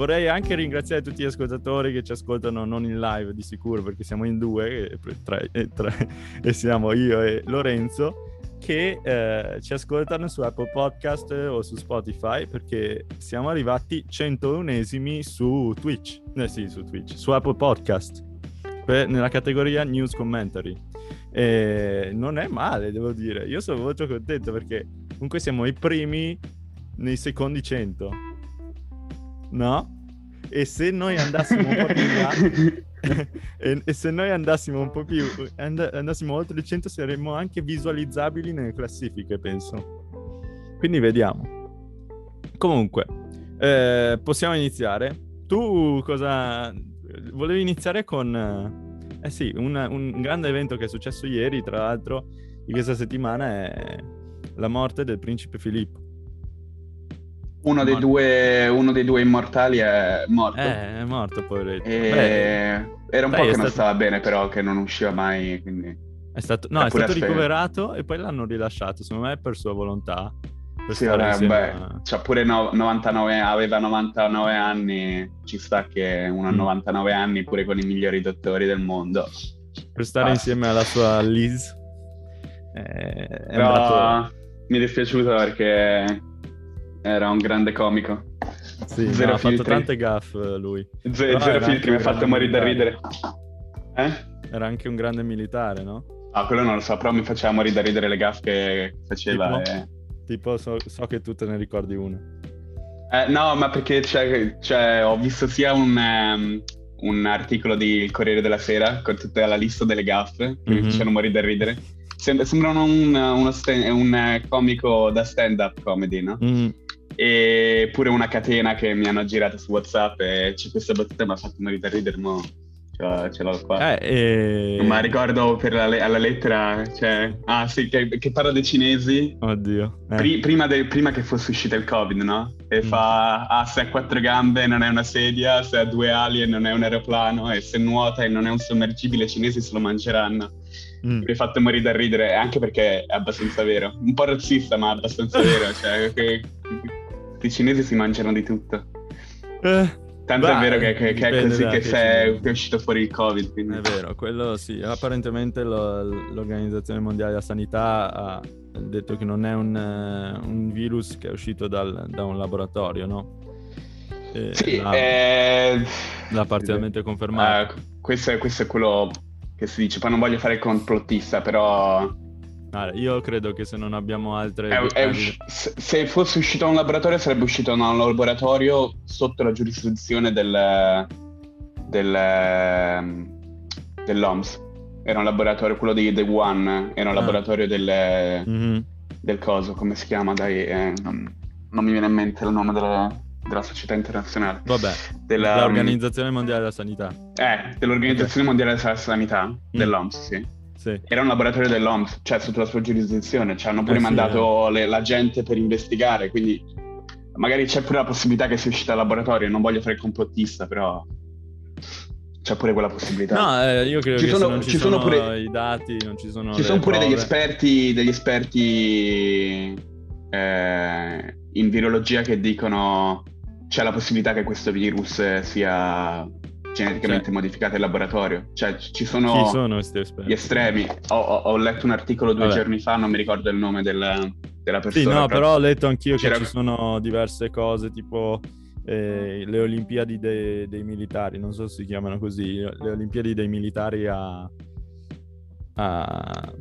vorrei anche ringraziare tutti gli ascoltatori che ci ascoltano non in live di sicuro perché siamo in due e, tre, e, tre, e siamo io e Lorenzo che eh, ci ascoltano su Apple Podcast o su Spotify perché siamo arrivati 101esimi su Twitch, eh sì su Twitch, su Apple Podcast nella categoria News Commentary. E non è male, devo dire. Io sono molto contento perché comunque siamo i primi nei secondi 100. No? E se noi andassimo un po' più in là e, e, se noi andassimo un po' più and- andassimo oltre il 100 saremmo anche visualizzabili nelle classifiche, penso. Quindi vediamo. Comunque, eh, possiamo iniziare. Tu cosa volevi iniziare con eh sì, un, un, grande evento che è successo ieri, tra l'altro, di questa settimana è la morte del principe Filippo. Uno dei, due, uno dei, due, immortali è morto. Eh, è morto, poveretto. E... Era un Beh, po' che stato... non stava bene, però, che non usciva mai, quindi... È stato, no, è stato ricoverato e poi l'hanno rilasciato, secondo me per sua volontà. Sì, vabbè, beh, a... c'ha pure no, 99, aveva 99 anni, ci sta che uno a 99 mm. anni pure con i migliori dottori del mondo. Per stare Basta. insieme alla sua Liz. Eh, Però andato... mi è dispiaciuto perché era un grande comico. Sì, zero no, ha fatto tante gaff lui. Z- zero filtri, mi ha fatto morire da ridere. Eh? Era anche un grande militare, no? Ah, quello non lo so, però mi faceva morire da ridere le gaff che faceva. Tipo? E... Tipo, so, so, che tu te ne ricordi una. Eh, no, ma perché c'è, c'è, ho visto sia un, um, un articolo di Il Corriere della Sera con tutta la lista delle gaffe che mm-hmm. mi facevano morire da ridere. Sem- sembrano un, uno st- un comico da stand-up comedy, no? Mm. E pure una catena che mi hanno girato su WhatsApp e c'è questa battuta mi ha fatto morire da ridere, mo cioè, ce l'ho qua. Eh, e... Ma ricordo per la, alla lettera, cioè, ah sì, che, che parla dei cinesi. Oddio. Eh. Pri, prima, de, prima, che fosse uscito il Covid, no? E mm. fa, ah, se ha quattro gambe non è una sedia, se ha due ali e non è un aeroplano, e se nuota e non è un sommergibile, i cinesi se lo mangeranno. Mm. Mi ha fatto morire da ridere, anche perché è abbastanza vero. Un po' razzista, ma abbastanza vero. Cioè, che, che i cinesi si mangiano di tutto. Eh. Tanto Beh, è vero che, che, che è così che, sei, che, è uscito fuori il Covid. Quindi. È vero, quello sì. Apparentemente lo, l'Organizzazione Mondiale della Sanità ha detto che non è un, un virus che è uscito dal, da un laboratorio, no? E sì, l'ha, eh... l'ha parzialmente confermato. Uh, questo, è, questo è quello che si dice. Poi non voglio fare il complottista, però allora, io credo che se non abbiamo altre... È, è usci- se fosse uscito da un laboratorio sarebbe uscito da un laboratorio sotto la giurisdizione del, del, dell'OMS. Era un laboratorio, quello di The One, era un ah. laboratorio del, mm-hmm. del coso, come si chiama? Dai, eh, non, non, mi viene in mente il nome della, della società internazionale. Vabbè, della, dell'Organizzazione Mondiale della Sanità. Eh, dell'Organizzazione okay. Mondiale della Sanità, mm. dell'OMS, sì. Sì. Era un laboratorio dell'OMS, cioè sotto la sua giurisdizione, ci hanno pure eh, mandato sì, eh. le, la gente per investigare, quindi magari c'è pure la possibilità che sia uscita dal laboratorio, non voglio fare il complottista, però c'è pure quella possibilità. No, eh, io credo ci che sono, non ci, ci sono, sono pure, i dati, non ci sono Ci sono pure degli esperti, degli esperti eh, in virologia che dicono c'è la possibilità che questo virus sia geneticamente cioè, modificate in laboratorio. Cioè, ci sono, sono gli estremi. Ho, ho, ho, letto un articolo due Vabbè. giorni fa, non mi ricordo il nome del, della persona. Sì, no, però ho letto anch'io C'era... che ci sono diverse cose, tipo eh, le Olimpiadi dei, dei, militari, non so se si chiamano così, le Olimpiadi dei militari a, a,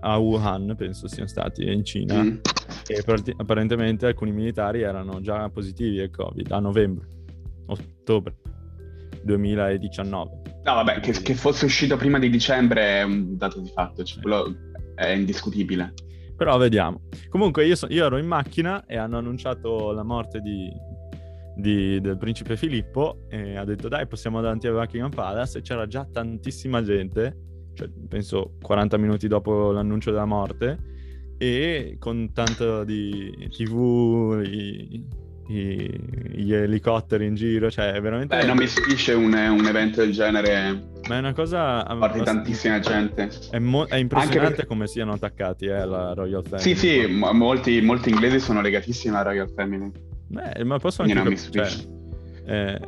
a Wuhan, penso siano stati, in Cina. Mm. E apparentemente alcuni militari erano già positivi al Covid a novembre, ottobre. 2019. No, vabbè, che, che, fosse uscito prima di dicembre è un dato di fatto, cioè, quello è indiscutibile. Però vediamo. Comunque io, so, io ero in macchina e hanno annunciato la morte di, di, del principe Filippo e ha detto dai possiamo davanti a Buckingham Palace e c'era già tantissima gente, cioè penso 40 minuti dopo l'annuncio della morte e con tanto di tv, i, gli elicotteri in giro, cioè veramente... Beh, non mi stupisce un, un, evento del genere. Ma è una cosa... Parti tantissima gente. È, mo- è impressionante perché... come siano attaccati eh, alla Royal Family. Sì, sì, molti, molti, inglesi sono legatissimi alla Royal Family. Beh, ma posso anche... non mi cap- stupisce. cioè, eh,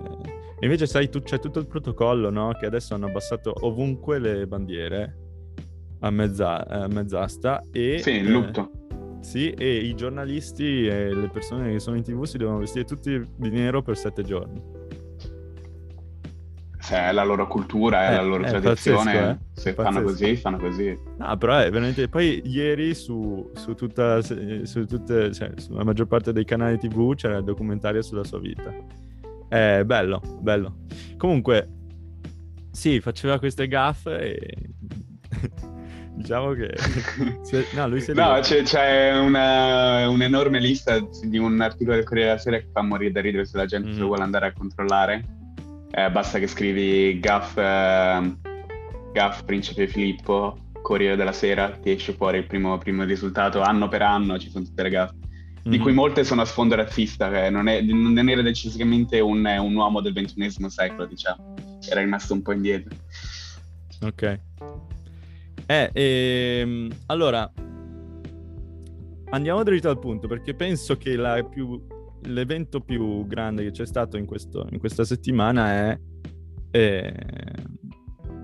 invece sai, tu- c'è tutto il protocollo, no? Che adesso hanno abbassato ovunque le bandiere a, mezza- a mezz'asta e... Sì, il eh, lutto. sì, e i giornalisti e le persone che sono in tv si devono vestire tutti di nero per sette giorni. Se è la loro cultura, è Eh, la loro è tradizione. pazzesco, eh? Se Pazzesco. fanno così, fanno così. No, però è veramente... Poi ieri su, su tutta... su tutte... cioè, sulla maggior parte dei canali tv c'era il documentario sulla sua vita. È bello, bello. Comunque, sì, faceva queste gaffe e... diciamo che... No, lui si è No, c'è, c'è una- un'enorme lista di un articolo del Corriere della Sera che fa morire da ridere se la gente Mhm. lo vuole andare a controllare. Eh, basta che scrivi Gaff, eh, Gaff Principe Filippo, Corriere della Sera, ti esce fuori il primo, primo risultato. Anno per anno ci sono tutte le gaffe, di Mhm. cui molte sono a sfondo razzista, che non, è, non era decisamente un, un uomo del XXI secolo, diciamo. Era rimasto un po' indietro. Ok. Eh, ehm, allora, andiamo dritto al punto perché penso che la più- l'evento più grande che c'è stato in, questo- in questa settimana è eh,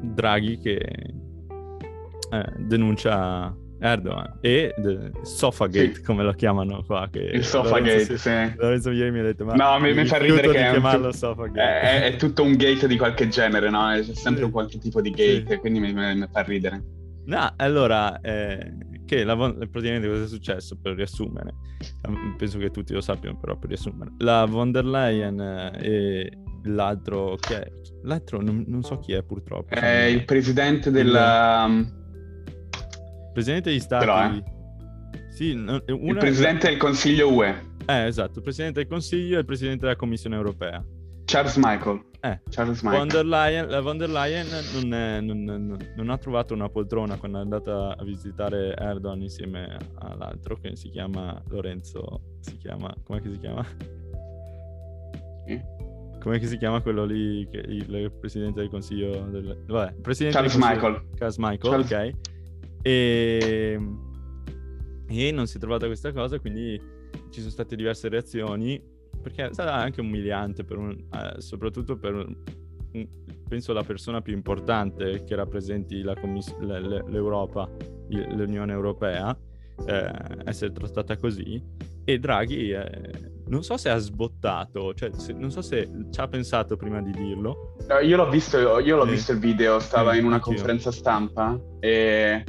Draghi che eh, denuncia Erdogan e Sofagate, Sì. come lo chiamano qua. Che Il Sofagate, Lorenzo, sì. Lorenzo ieri mi ha detto, ma No, mi- mi fa ridere che è un Sofagate. È, è tutto un gate di qualche genere, no? C'è sempre Sì. un qualche tipo di gate, Sì. quindi mi, mi- mi fa ridere. No, allora, eh, che la praticamente cosa è successo per riassumere? Ehm, Penso che tutti lo sappiano, però per riassumere. La von der Leyen eh, e l'altro che è... L'altro non, non so chi è purtroppo. È il presidente della... presidente degli Stati... L'ho, eh. Sì, Il una- presidente del Consiglio UE, Eh, esatto, il presidente del Consiglio e il presidente della Commissione Europea. Charles Michael. Eh, Charles Von Michael. der Leyen, la von der Leyen non, è- non- non- non ha trovato una poltrona quando è andata a visitare Erdogan insieme all'altro che si chiama Lorenzo. Si chiama. Com'è che si chiama? Sì. Com'è che si chiama quello lì? Che il, il presidente del consiglio. Del, vabbè, il presidente Charles del consiglio- Michael. Charles Michael, Charles- ok. E, e non si è trovata questa cosa, quindi ci sono state diverse reazioni, perché è stata anche umiliante, per un- eh, soprattutto per, un- penso, la persona più importante che rappresenti la commiss- le- le- l'Europa, il- l'Unione Europea, eh, essere trattata così. E Draghi, eh, non so se ha sbottato, cioè se- non so se ci ha pensato prima di dirlo. No, io l'ho visto, io l'ho visto il video, stava in una conferenza stampa e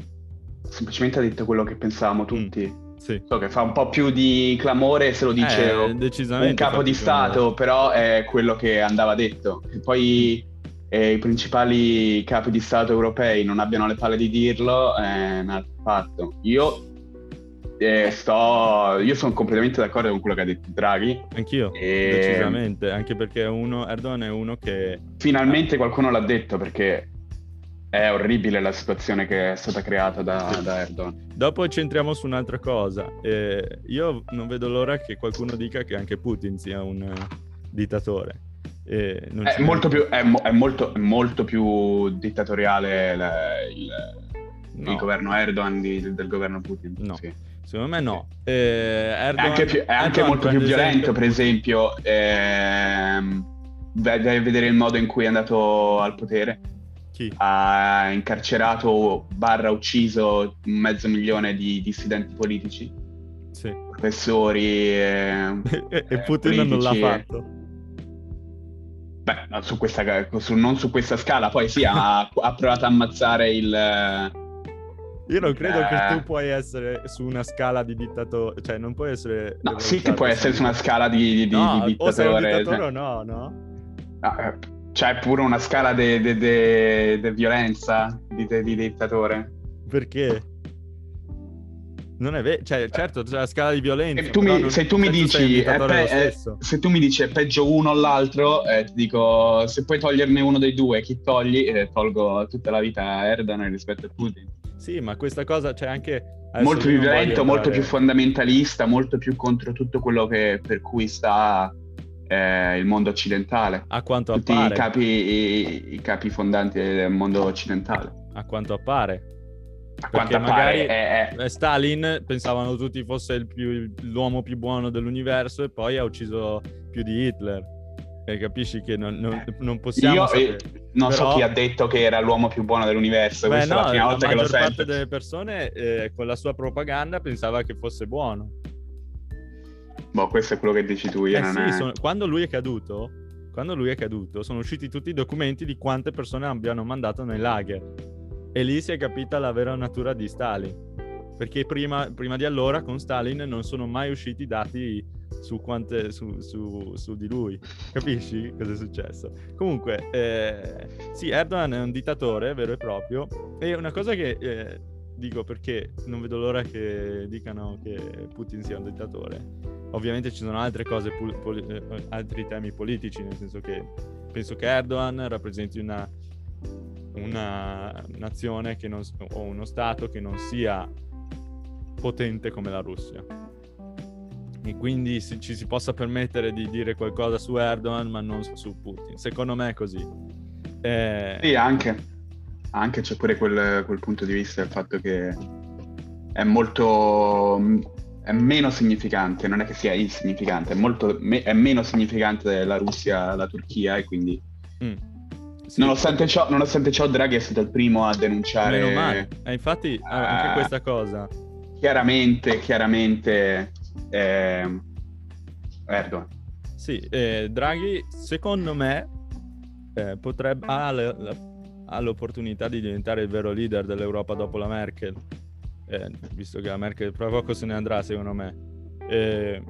semplicemente ha detto quello che pensavamo tutti. Sì. So che fa un po' più di clamore se lo dice Eh, un capo di. Stato, però è quello che andava detto. Che poi eh, i principali capi di Stato europei non abbiano le palle di dirlo è un altro fatto. Io, eh, sto, io sono completamente d'accordo con quello che ha detto Draghi. Anch'io, E- decisamente, anche perché uno, Erdogan è uno che... Finalmente qualcuno l'ha detto perché è orribile la situazione che è stata creata da, da Erdogan. Dopo ci entriamo su un'altra cosa. Eh, io non vedo l'ora che qualcuno dica che anche Putin sia un eh, dittatore. E non È molto, più, è, mo- è molto, è molto più dittatoriale la- il, No, il governo Erdogan di- del governo Putin. No. sì. Secondo me no. Eh, È Erdogan- anche, più- è anche molto più violento, esempio- per esempio, ehm, vedere il modo in cui è andato al potere. Chi? Ha incarcerato barra ucciso mezzo milione di dissidenti politici, Sì. professori. ehm, e e eh, Putin non l'ha politici. fatto. Beh, su questa, su- non su questa scala, poi sì, ha, ha provato a ammazzare il... Io non credo Eh. che tu puoi essere su una scala di dittatore, cioè non puoi essere... No, sì che può essere su una scala di, di, No, di o sei un dittatore. dittatore cioè- o no, no? no, eh, c'è pure una scala di violenza di, de- di dittatore. Perché? Non è vero, cioè certo c'è la scala di violenza. Tu mi- non- se tu mi cioè, un dici, è dittatore pe- stesso. se tu mi dici è peggio uno o l'altro, eh, ti dico se puoi toglierne uno dei due, chi togli? Eh, tolgo tutta la vita a Erdogan rispetto a Putin. Sì, ma questa cosa c'è anche... adesso molto più violento, molto più fondamentalista, molto più contro tutto quello che, per cui sta eh, il mondo occidentale. A quanto Tutti i appare. capi, i, i capi fondanti del mondo occidentale. A quanto appare. Perché magari è, è... Stalin pensavano tutti fosse il più, l'uomo più buono dell'universo e poi ha ucciso più di Hitler. E capisci che non, non, non possiamo. Io eh, non Però... so chi ha detto che era l'uomo più buono dell'universo. Beh, no, è la prima volta che lo sento. La parte delle persone eh, con la sua propaganda pensava che fosse buono. Boh, questo è quello che dici tu. Io eh sì, è... sono... quando lui è caduto, quando lui è caduto, sono usciti tutti i documenti di quante persone abbiano mandato nei lager. E lì si è capita la vera natura di Stalin. Perché prima, prima di allora con Stalin non sono mai usciti dati su, quante, su, su, su di lui. Capisci cosa è successo? Comunque, eh, sì, Erdogan è un dittatore vero e proprio. E una cosa che eh, dico perché non vedo l'ora che dicano che Putin sia un dittatore. Ovviamente ci sono altre cose, pol- pol- eh, altri temi politici, nel senso che penso che Erdogan rappresenti una, una nazione non, o uno Stato che non sia potente come la Russia. E quindi si, ci si possa permettere di dire qualcosa su Erdogan ma non su Putin. Secondo me è così. Eh... Sì, anche. Anche c'è pure quel, quel punto di vista del fatto che è molto è meno significante, non è che sia insignificante, è, molto, me, è meno significante della Russia, la Turchia e quindi mm. sì, nonostante, ciò, nonostante, ciò, Draghi è stato il primo a denunciare... Meno male, eh, infatti uh, anche questa cosa chiaramente, chiaramente eh, Erdogan. Sì, eh, Draghi secondo me eh, potrebbe, ha, le, ha, l'opportunità di diventare il vero leader dell'Europa dopo la Merkel, eh, visto che la Merkel tra poco se ne andrà secondo me. Eh,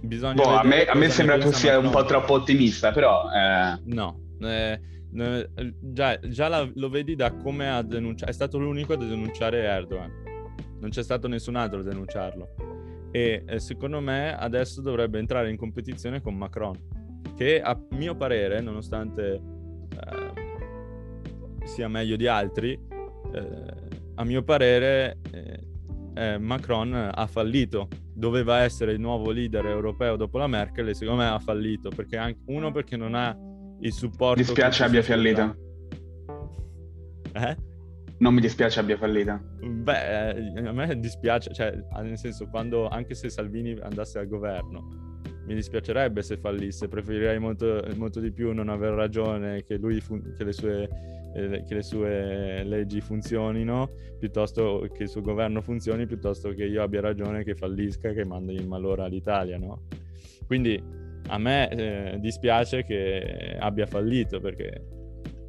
bisogna boh, a me, a me sembra tu sia un po' troppo ottimista, però... Eh. No, già, già la, lo vedi da come ha denunciato, è stato l'unico a denunciare Erdogan non c'è stato nessun altro a denunciarlo. E eh, secondo me adesso dovrebbe entrare in competizione con Macron, che a mio parere, nonostante eh, sia meglio di altri, eh, a mio parere eh, eh, Macron ha fallito. Doveva essere il nuovo leader europeo dopo la Merkel e secondo me ha fallito, perché anche, uno perché non ha il supporto... Mi dispiace abbia fallito. Eh? Non mi dispiace abbia fallita. Beh, eh, a me dispiace, cioè, nel senso, quando anche se Salvini andasse al governo, mi dispiacerebbe se fallisse, preferirei molto, molto di più non aver ragione che, lui fun- che, le sue, eh, che le sue leggi funzionino, piuttosto che il suo governo funzioni, piuttosto che io abbia ragione che fallisca, che mandi in malora l'Italia, no? Quindi a me eh, dispiace che abbia fallito, perché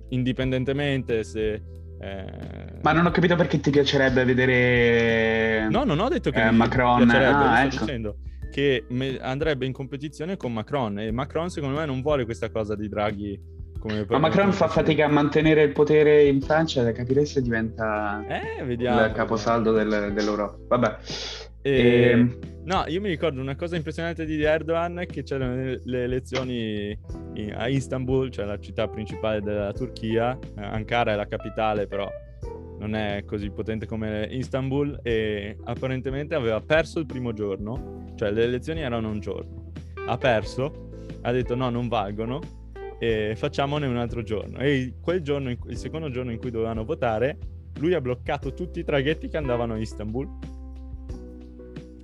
indipendentemente se eh... Ma non ho capito perché ti piacerebbe vedere No, non ho detto che eh, Macron piacerebbe, ah, ecco. dicendo che andrebbe in competizione con Macron e Macron secondo me non vuole questa cosa di Draghi come Ma Macron fa fatica a mantenere il potere in Francia, da capire se diventa eh, vediamo, il caposaldo del, dell'Europa. Vabbè. E... E... Ehm, no, io mi ricordo una cosa impressionante di Erdogan che c'erano le elezioni a Istanbul, cioè la città principale della Turchia. Eh, Ankara è la capitale, però non è così potente come Istanbul e apparentemente aveva perso il primo giorno, cioè le elezioni erano un giorno. Ha perso, ha detto no, non valgono e facciamone un altro giorno. E quel giorno, il secondo giorno in cui dovevano votare, lui ha bloccato tutti i traghetti che andavano a Istanbul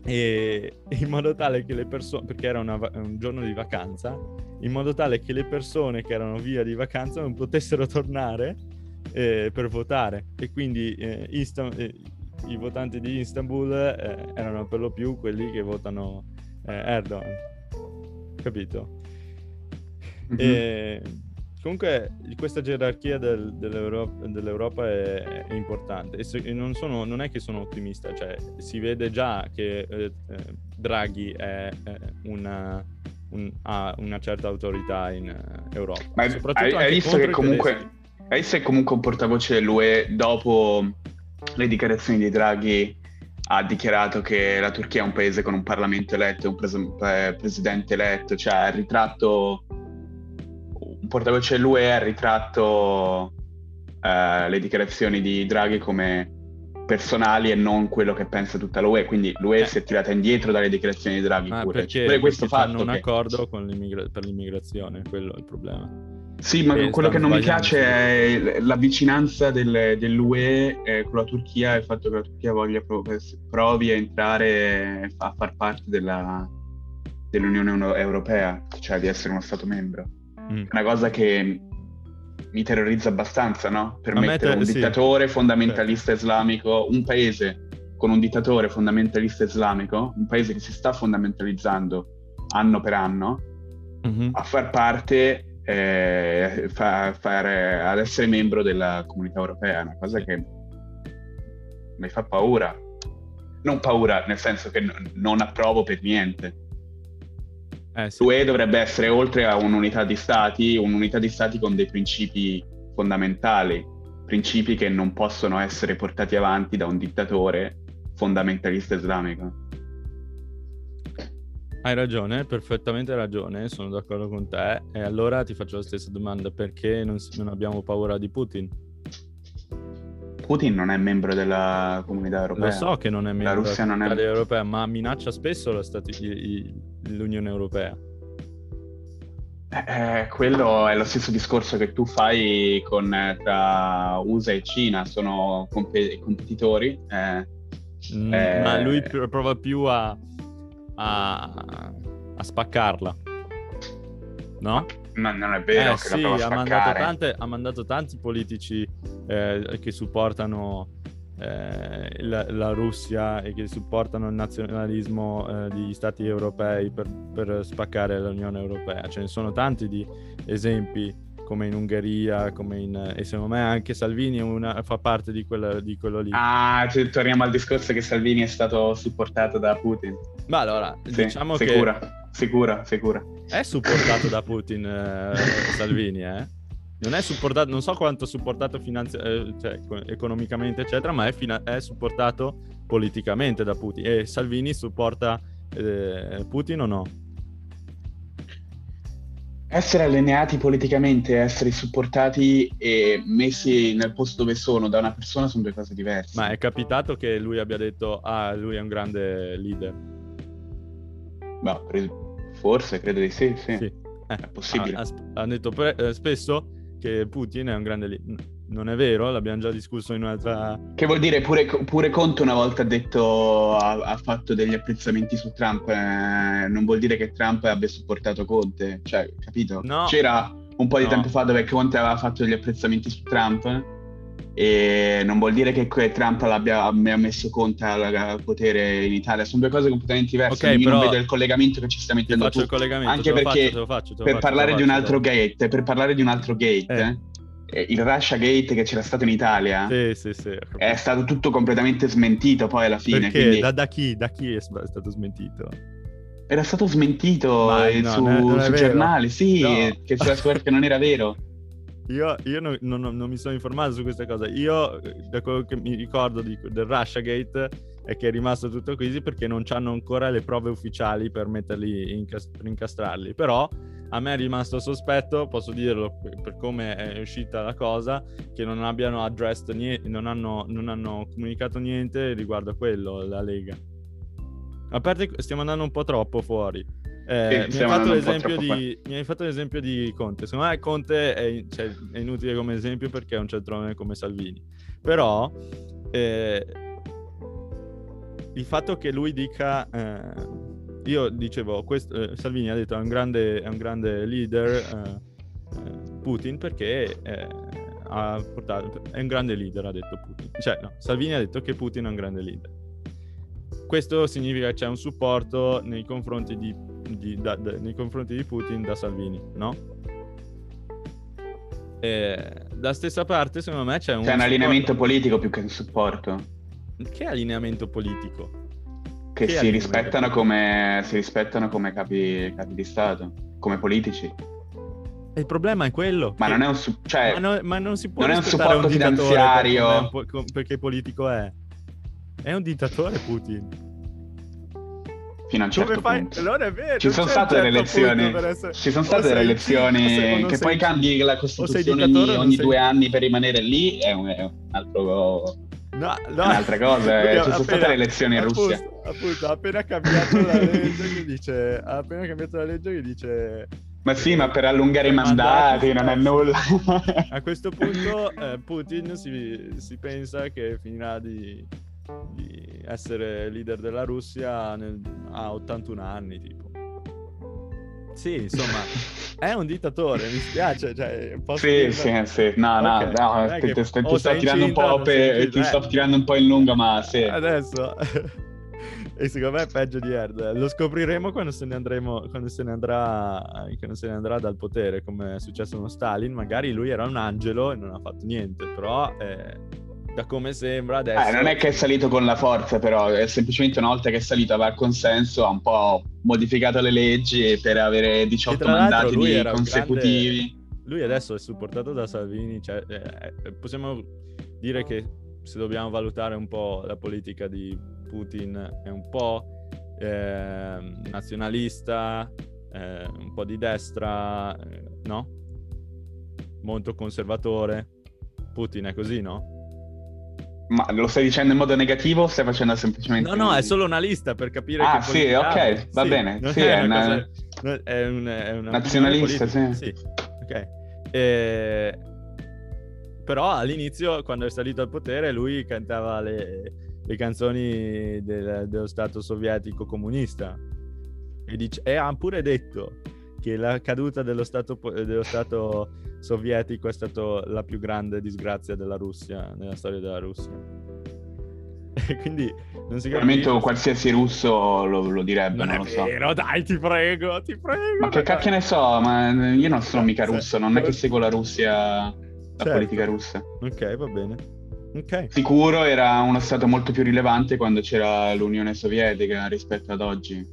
e in modo tale che le persone, perché era una, un giorno di vacanza, in modo tale che le persone che erano via di vacanza non potessero tornare eh, per votare e quindi eh, Istan- eh, i votanti di Istanbul eh, erano per lo più quelli che votano eh, Erdogan, capito? Mm-hmm. E Comunque questa gerarchia del, dell'Europa, dell'Europa è, è, importante e, se, e non, sono, non, è che sono ottimista, cioè si vede già che eh, eh Draghi è, è una, un, ha una certa autorità in uh, Europa. Ma hai, hai visto che comunque, hai visto che comunque un portavoce dell'UE dopo le dichiarazioni di Draghi ha dichiarato che la Turchia è un paese con un Parlamento eletto e un pres- presidente eletto, cioè ha ritratto portavoce dell'UE ha ritratto uh, le dichiarazioni di Draghi come personali e non quello che pensa tutta l'UE, quindi l'UE eh. si è tirata indietro dalle dichiarazioni di Draghi Ma pure. Perché, pure questo fatto fanno un che... accordo l'immigra- per l'immigrazione, quello è il problema. Sì, ma che quello che non mi piace è la vicinanza del- dell'UE eh, con la Turchia e il fatto che la Turchia voglia pro- provi a entrare a far parte della- dell'Unione Euro- Europea, cioè di essere uno Stato membro. Mm. Una cosa che mi terrorizza abbastanza, no? Permettere te- un sì. dittatore fondamentalista islamico, un paese con un dittatore fondamentalista islamico, un paese che si sta fondamentalizzando anno per anno, Mhm. a far parte, eh, fa- fare- ad essere membro della comunità europea, una cosa che mi fa paura. Non paura, nel senso che n- non approvo per niente. Eh, sì. L'UE dovrebbe essere, oltre a un'unità di stati, un'unità di stati con dei principi fondamentali, principi che non possono essere portati avanti da un dittatore fondamentalista islamico. Hai ragione, perfettamente ragione, sono d'accordo con te. E allora ti faccio la stessa domanda, perché non, non abbiamo paura di Putin? Putin non è membro della comunità europea. Lo so che non è membro Russia della non è- Comunità Europea, ma minaccia spesso lo Stati- i- i- l'Unione Europea. Eh, eh, quello è lo stesso discorso che tu fai con, eh, tra USA e Cina, sono compe- competitori. eh, Mm, Eh, Ma lui pr- prova più a, a, a spaccarla. No? ma non è vero Eh sì, ha mandato, tante- ha mandato tanti politici che supportano eh, la, la Russia e che supportano il nazionalismo eh, degli stati europei per, per spaccare l'Unione Europea. Ce ne sono tanti di esempi come in Ungheria, come in... e secondo me anche Salvini una- fa parte di, quella- di quello lì. Ah, ci- torniamo al discorso che Salvini è stato supportato da Putin. Ma allora, Sì, diciamo che sicura, sicura, sicura. è supportato da Putin eh, Salvini, eh? Non è supportato, non so quanto supportato finanzi- eh, cioè, co- economicamente, eccetera, ma è, fina- è supportato politicamente da Putin. E Salvini supporta eh, Putin o no? Essere allineati politicamente, essere supportati e messi nel posto dove sono da una persona sono due cose diverse. Ma è capitato che lui abbia detto, ah, lui è un grande leader. Ma pre- forse, credo di sì, sì. Sì. Eh, È possibile. Ha, ha sp- ha detto pre- eh, spesso che Putin è un grande leader. Non è vero, l'abbiamo già discusso in un'altra... Che vuol dire pure, pure Conte una volta ha detto, ha, ha fatto degli apprezzamenti su Trump, eh, non vuol dire che Trump abbia supportato Conte, cioè, capito? No. C'era un po' di No. tempo fa dove Conte aveva fatto degli apprezzamenti su Trump e non vuol dire che Trump l'abbia abbia messo Conte al, potere in Italia, sono due cose completamente diverse, Ok, quindi io non vedo il collegamento che ci sta mettendo tu. Anche perché faccio, faccio, per parlare faccio, altro gate, per parlare di un altro gate, Eh. eh, il Russia Gate che c'era stato in Italia. Sì, sì, sì. è stato tutto completamente smentito poi alla fine. Quindi Da, da chi? Da chi è stato smentito? Era stato smentito eh, no, su, vero. giornali, sì, No. che che non era vero. Io, io non, non- non mi sono informato su questa cosa. Io, eh, da quello che mi ricordo di- del Russiagate, è che è rimasto tutto così perché non hanno ancora le prove ufficiali per metterli, incas- per incastrarli. Però a me è rimasto sospetto, posso dirlo per come è uscita la cosa, che non abbiano addressed niente, non hanno, non hanno comunicato niente riguardo a quello, la Lega. A parte stiamo andando un po' troppo fuori. Eh, Sì, mi, hai fatto di, mi hai fatto l'esempio di Conte. Secondo me Conte è, cioè, è inutile come esempio perché è un centrone come Salvini. Però eh, il fatto che lui dica... eh, io dicevo, questo, eh, Salvini ha detto è un grande, è un grande leader eh, eh, Putin perché ha portato, è un grande leader, ha detto Putin. Cioè, no, Salvini ha detto che Putin è un grande leader. Questo significa che c'è un supporto nei confronti di, di- da- da- nei confronti di Putin da Salvini, no? E da stessa parte, secondo me, c'è un, C'è un supporto- allineamento politico più che un supporto. Che allineamento politico? Che, Che si, allineamento rispettano politico? come, si rispettano come capi, capi di Stato, come politici. Il problema è quello. Ma non è un su- cioè, ma, no- ma non si può non è un supporto finanziario. un po- com- perché politico è. È un dittatore Putin. Fino a un certo fai? punto. Non è vero. Ci sono state certo elezioni, punto per essere- ci sono state sei- elezioni o sei- che poi cambi la Costituzione ogni, ogni due anni per rimanere lì, è un, è un altro... No, no. un'altra cosa, eh, ci sono state le elezioni in appunto- Russia. Appunto, ha appena cambiato la legge che dice, ha appena cambiato la legge che dice Ma sì, ma per allungare i mandati, non è nulla. A questo punto eh, Putin si, si, pensa che finirà di, di, essere leader della Russia nel, a 81 anni, tipo. Sì, insomma, è un dittatore, mi spiace. Cioè, sì, dire... sì, sì, no, no, okay. no, ti, ti, sto, ti sto tirando un po' per, ti sto tirando un po' in lungo, ma sì. Adesso... e secondo me è peggio di Erd. Lo scopriremo quando se ne andremo, quando se ne andrà, quando se ne andrà dal potere, come è successo con Stalin. Magari lui era un angelo e non ha fatto niente, però eh, da come sembra adesso... Eh, non è che è salito con la forza, però è semplicemente una volta che è salito aveva il consenso, ha un po' modificato le leggi per avere 18 mandati di consecutivi. Grande... Lui adesso è supportato da Salvini, cioè, eh, eh, possiamo dire che se dobbiamo valutare un po' la politica di Putin è un po' eh, nazionalista, eh, un po' di destra, eh, no? Molto conservatore. Putin è così, no? Ma lo stai dicendo in modo negativo o stai facendo semplicemente... No, no, è solo una lista per capire ah, che... sì, ok, va sì, bene. Sì, è, una... Cosa... è, un, è una... Nazionalista, sì. Sì, ok. E... Però all'inizio, quando è salito al potere, lui cantava le, le canzoni del, dello Stato sovietico comunista. E, dice, e, ha pure detto che la caduta dello stato, dello stato sovietico è stata la più grande disgrazia della Russia, nella storia della Russia. E quindi non si capisce. qualsiasi russo lo, lo direbbe, non, non lo so. Vero, dai, ti prego, ti prego. Ma che cacchio ne so, ma io non sono mica russo, non è che seguo la Russia, la certo. politica russa. Ok, va bene. Okay. Sicuro era uno stato molto più rilevante quando c'era l'Unione Sovietica rispetto ad oggi.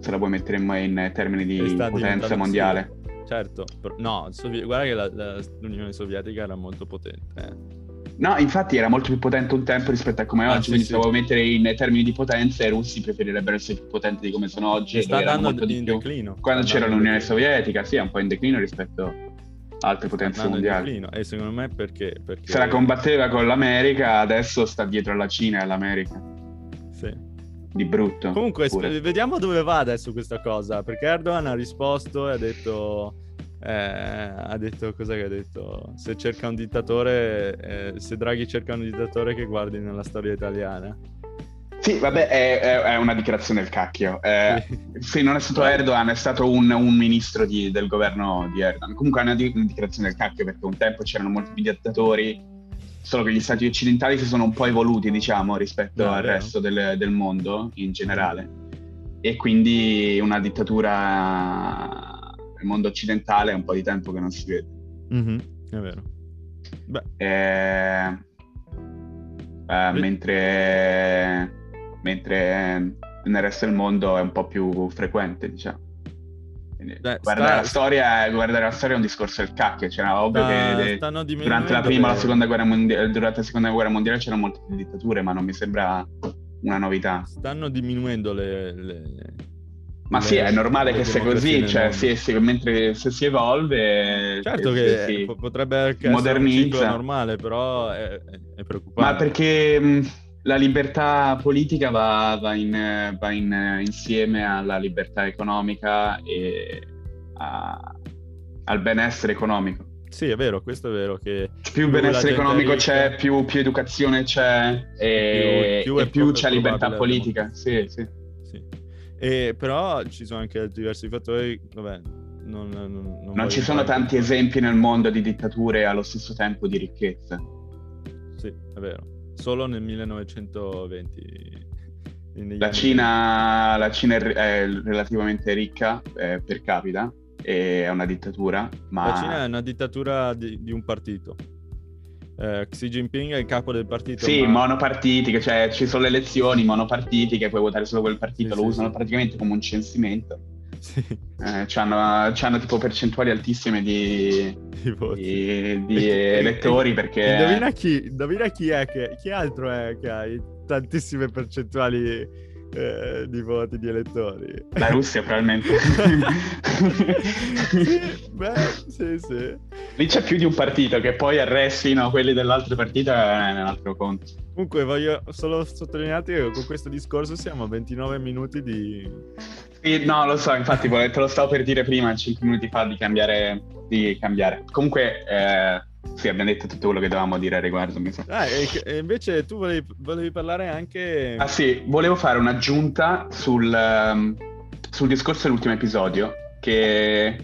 Se la vuoi mettere in, in termini di potenza mondiale. Sì. Certo, no, guarda che la, la, l'Unione Sovietica era molto potente. Eh. No, infatti era molto più potente un tempo rispetto a come ah, oggi, sì, quindi sì. se vuoi mettere in termini di potenza, i russi preferirebbero essere più potenti di come sono oggi. E sta andando in declino. Quando c'era l'Unione Sovietica, sì, è un po' in declino rispetto altre potenze mondiali. E secondo me perché, perché... Se la combatteva con l'America, adesso sta dietro alla Cina e all'America. Sì. Di brutto. Comunque, sp- vediamo dove va adesso questa cosa, perché Erdogan ha risposto e ha detto... Eh, ha detto cosa che ha detto? Se cerca un dittatore, eh, se Draghi cerca un dittatore che guardi nella storia italiana. Sì, vabbè, è, è, una dichiarazione del cacchio. Eh, sì. non è stato Erdogan, è stato un, un ministro di, del governo di Erdogan. Comunque è una, di, una, dichiarazione del cacchio perché un tempo c'erano molti più dittatori, solo che gli stati occidentali si sono un po' evoluti, diciamo, rispetto no, al resto del, del, mondo in generale. E quindi una dittatura nel mondo occidentale è un po' di tempo che non si vede. Mm-hmm, è vero. Eh, eh, mentre mentre nel resto del mondo è un po' più frequente, diciamo. Beh, guardare, sta... la storia, guardare la storia è un discorso del cacchio. C'era ovvio sta... che durante la prima o la seconda guerra mondiale, durante la seconda guerra mondiale c'erano molte dittature, ma non mi sembra una novità. Stanno diminuendo le. le... Ma le, sì, è normale che sia così, cioè sì, sì, mentre se si evolve... Certo che si potrebbe essere modernizza. un normale, però è, è preoccupante. Ma perché la libertà politica va, va, in, va in, insieme alla libertà economica e a, al benessere economico. Sì, è vero, questo è vero. Che più benessere economico c'è, più, più, educazione c'è e più, più, e più c'è libertà politica. Sì, sì. E, però ci sono anche diversi fattori. Vabbè, non, non, non, non ci sono tanti esempi nel mondo di dittature e allo stesso tempo di ricchezza. Sì, è vero solo nel 1920. La Cina, la Cina, è relativamente ricca eh, per capita e è una dittatura, ma... La Cina è una dittatura di, di un partito. Eh, Xi Jinping è il capo del partito. Sì, ma... monopartitiche, cioè ci sono le elezioni monopartitiche, puoi votare solo quel partito, sì, lo sì, usano sì. praticamente come un censimento. Sì. Eh, c'hanno, c'hanno, tipo percentuali altissime di, di, di elettori perché... Indovina chi, indovina chi è che... Chi altro è che ha tantissime percentuali eh, di voti di elettori? La Russia probabilmente. sì, beh, sì, sì. Lì c'è più di un partito che poi arrestino quelli dell'altro partito è un altro conto. Comunque voglio solo sottolineare che con questo discorso siamo a 29 minuti di Sì, no, lo so, infatti te lo stavo per dire prima, 5 minuti fa, di cambiare. Di cambiare. Comunque, eh, sì, abbiamo detto tutto quello che dovevamo dire a riguardo, mi sa. Ah, e, invece tu volevi, volevi, parlare anche... Ah sì, volevo fare un'aggiunta sul, um, sul discorso dell'ultimo episodio, che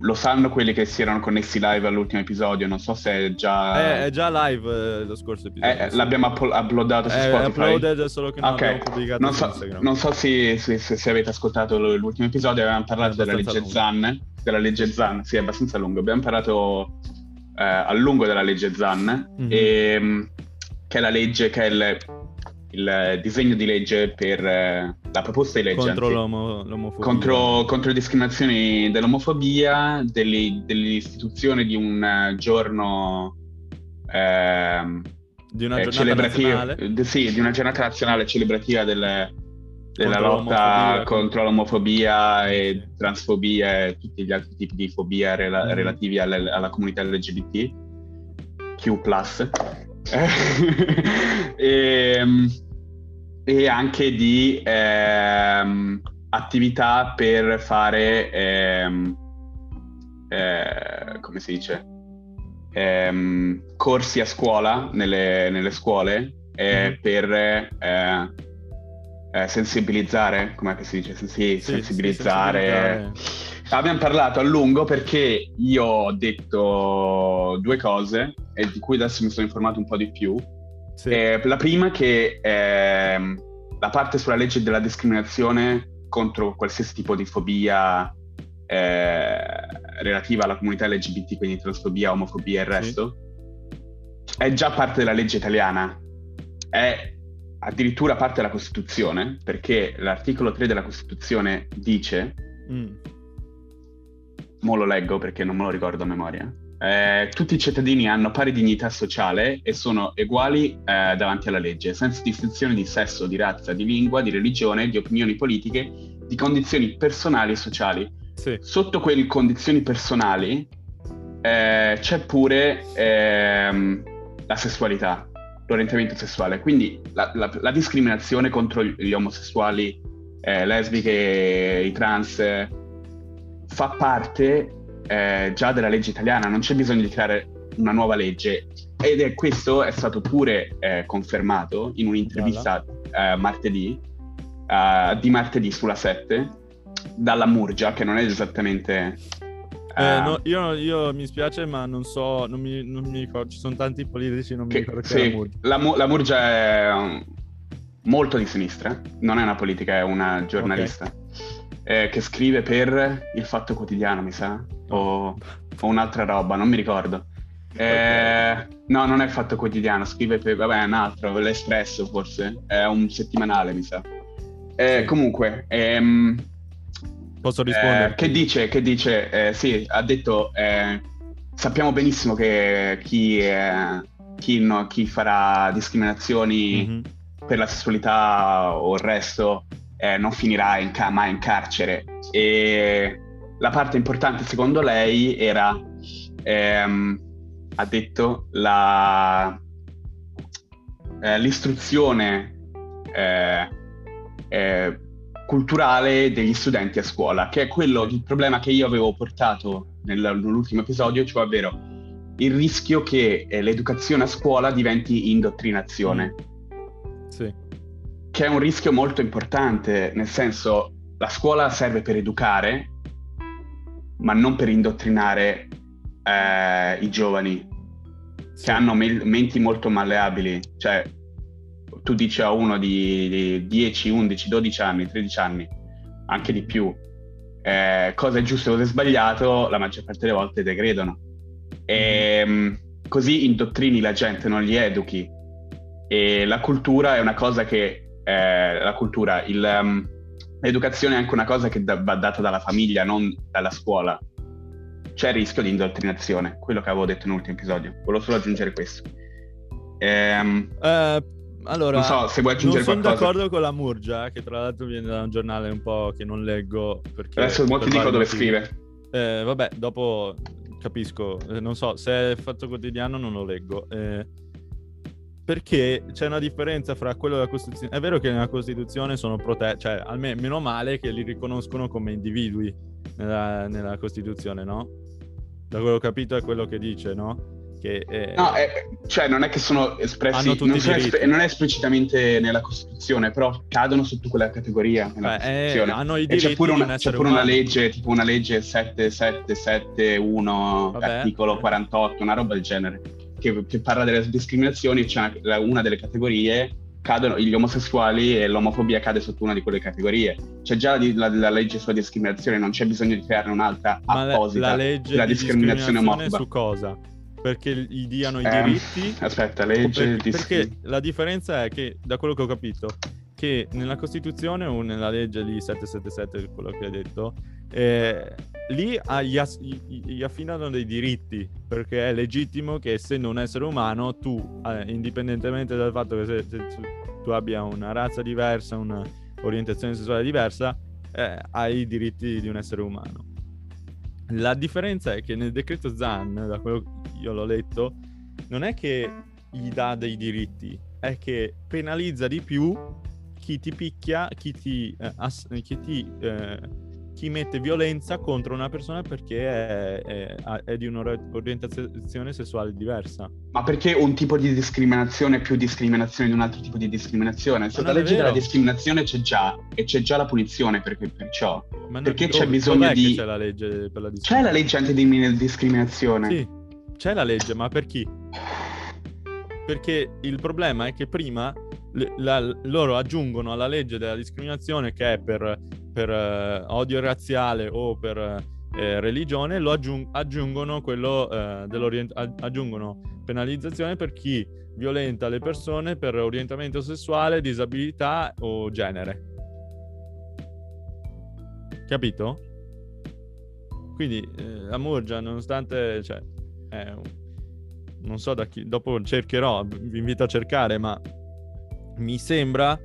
lo sanno quelli che si erano connessi live all'ultimo episodio, non so se è già... Eh, è già live eh, lo scorso episodio. Eh, sì. L'abbiamo up- uploadato su è Spotify. È uploaded, solo che non okay. pubblicato non so, su Instagram. Non so se, se, se, avete ascoltato l'ultimo episodio, avevamo parlato della legge lungo. Zan, della legge Zan, sì, è abbastanza lungo. Abbiamo parlato eh, a lungo della legge Zan, mm-hmm. e, che è la legge, che è il, il disegno di legge per eh, la proposta di legge contro l'omo, l'omofobia contro, contro, le discriminazioni dell'omofobia dell'istituzione di un giorno eh, di una giornata celebrativa de, sì, di una giornata nazionale celebrativa del, della lotta contro l'omofobia e transfobia e tutti gli altri tipi di fobia rela- mm. relativi alle, alla comunità LGBT Q+. e, e, anche di ehm, attività per fare ehm, eh, come si dice ehm, corsi a scuola nelle, nelle scuole eh, mm. per eh, eh, sensibilizzare, come si dice? Sì, sì, sensibilizzare. sensibilizzare. Abbiamo parlato a lungo perché io ho detto due cose e di cui adesso mi sono informato un po' di più. Sì. Eh, la prima che eh, la parte sulla legge della discriminazione contro qualsiasi tipo di fobia eh, relativa alla comunità LGBT, quindi transfobia, omofobia e il resto, sì. è già parte della legge italiana. È addirittura parte della Costituzione, perché l'articolo 3 della Costituzione dice, mm. mo lo leggo perché non me lo ricordo a memoria, eh, tutti i cittadini hanno pari dignità sociale e sono uguali eh, davanti alla legge, senza distinzione di sesso, di razza, di lingua, di religione, di opinioni politiche, di condizioni personali e sociali. Sì. Sotto quelle condizioni personali eh, c'è pure ehm, la sessualità l'orientamento sessuale. Quindi la, la, la discriminazione contro gli omosessuali, eh, lesbiche, i trans, eh, fa parte eh, già della legge italiana, non c'è bisogno di creare una nuova legge. Ed è, questo è stato pure eh, confermato in un'intervista eh, martedì, uh, di martedì sulla 7, dalla Murgia, che non è esattamente eh, ah. no, io, io, mi spiace, ma non so, non mi, non mi ricordo. Ci sono tanti politici, non mi che, ricordo sì, la Murgia. La, la Murgia è um, molto di sinistra, non è una politica, è una giornalista okay. eh, che scrive per il Fatto Quotidiano, mi sa, o, o un'altra roba, non mi ricordo. Eh, no, non è il Fatto Quotidiano, scrive per, vabbè, un altro, l'Espresso forse, è un settimanale, mi sa. Eh. Comunque, ehm, Posso rispondere? Eh, che dice? Che dice? Eh, sì, ha detto, eh, sappiamo benissimo che chi, chi, no, chi farà discriminazioni mm-hmm. per la sessualità o il resto eh, non finirà in ca- mai in carcere. E la parte importante secondo lei era, ehm, ha detto, la, eh, l'istruzione eh, eh culturale degli studenti a scuola, che è quello il problema che io avevo portato nell'ultimo episodio, cioè ovvero il rischio che eh, l'educazione a scuola diventi indottrinazione. Sì. Che è un rischio molto importante, nel senso la scuola serve per educare, ma non per indottrinare eh, i giovani sì. che hanno me- menti molto malleabili. Cioè, tu dici a uno di, di 10, 11, 12 anni, 13 anni, anche di più, eh, cosa è giusto e cosa è sbagliato, la maggior parte delle volte te credono. E mm, così indottrini la gente, non li educhi. E la cultura è una cosa che... Eh, la cultura, il, um, l'educazione è anche una cosa che da, va data dalla famiglia, non dalla scuola. C'è il rischio di indottrinazione, quello che avevo detto nell'ultimo episodio. Volevo solo aggiungere questo. Ehm, uh, allora, non so se vuoi aggiungere non sono d'accordo con la Murgia, che tra l'altro viene da un giornale un po' che non leggo. Perché Adesso per ti dico dove scrive. Eh, vabbè, dopo capisco. Eh, non so, se è fatto quotidiano non lo leggo. Eh, perché c'è una differenza fra quello della Costituzione. È vero che nella Costituzione sono protetti, cioè almeno meno male che li riconoscono come individui nella, nella Costituzione, no? Da quello che ho capito è quello che dice, no? Che, eh, no, eh, cioè non è che sono espressi, non, espe- non, è esplicitamente nella Costituzione, però cadono sotto quella categoria nella Beh, Costituzione. Eh, hanno i diritti e c'è pure, una, c'è pure una, legge, tipo una legge 7771, Vabbè. articolo 48, una roba del genere, che, che parla delle discriminazioni, c'è una, una delle categorie cadono gli omosessuali e l'omofobia cade sotto una di quelle categorie. C'è già la, la, la legge sulla discriminazione, non c'è bisogno di crearne un'altra Ma apposita. La, legge la discriminazione, discriminazione omofoba. su cosa? Perché gli diano i eh, diritti? Aspetta, legge per, Perché la differenza è che, da quello che ho capito, che nella Costituzione o nella legge lì 777, quello che hai detto, eh, lì gli, ass- gli, affidano dei diritti perché è legittimo che essendo un essere umano tu, eh, indipendentemente dal fatto che se, se tu abbia una razza diversa, un'orientazione sessuale diversa, eh, hai i diritti di un essere umano. La differenza è che nel decreto Zan, da quello che io l'ho letto, non è che gli dà dei diritti, è che penalizza di più chi ti picchia, chi ti, eh, ass- chi ti eh, chi mette violenza contro una persona perché è, è, è, di un'orientazione sessuale diversa. Ma perché un tipo di discriminazione è più discriminazione di un altro tipo di discriminazione? Se la legge della discriminazione c'è già e c'è già la punizione perché, perciò. Ma perché no, c'è dove, bisogno di... c'è la legge per la discriminazione? C'è la legge antidiscriminazione? Sì, c'è la legge, ma per chi? Perché il problema è che prima la, loro aggiungono alla legge della discriminazione che è per, per uh, odio razziale o per uh, religione, lo aggiung- aggiungono quello dell'orientamento, aggiungono penalizzazione per chi violenta le persone per orientamento sessuale, disabilità o genere. Capito? Quindi eh, la Murgia, nonostante, cioè, non so da chi, dopo cercherò, vi invito a cercare, ma mi sembra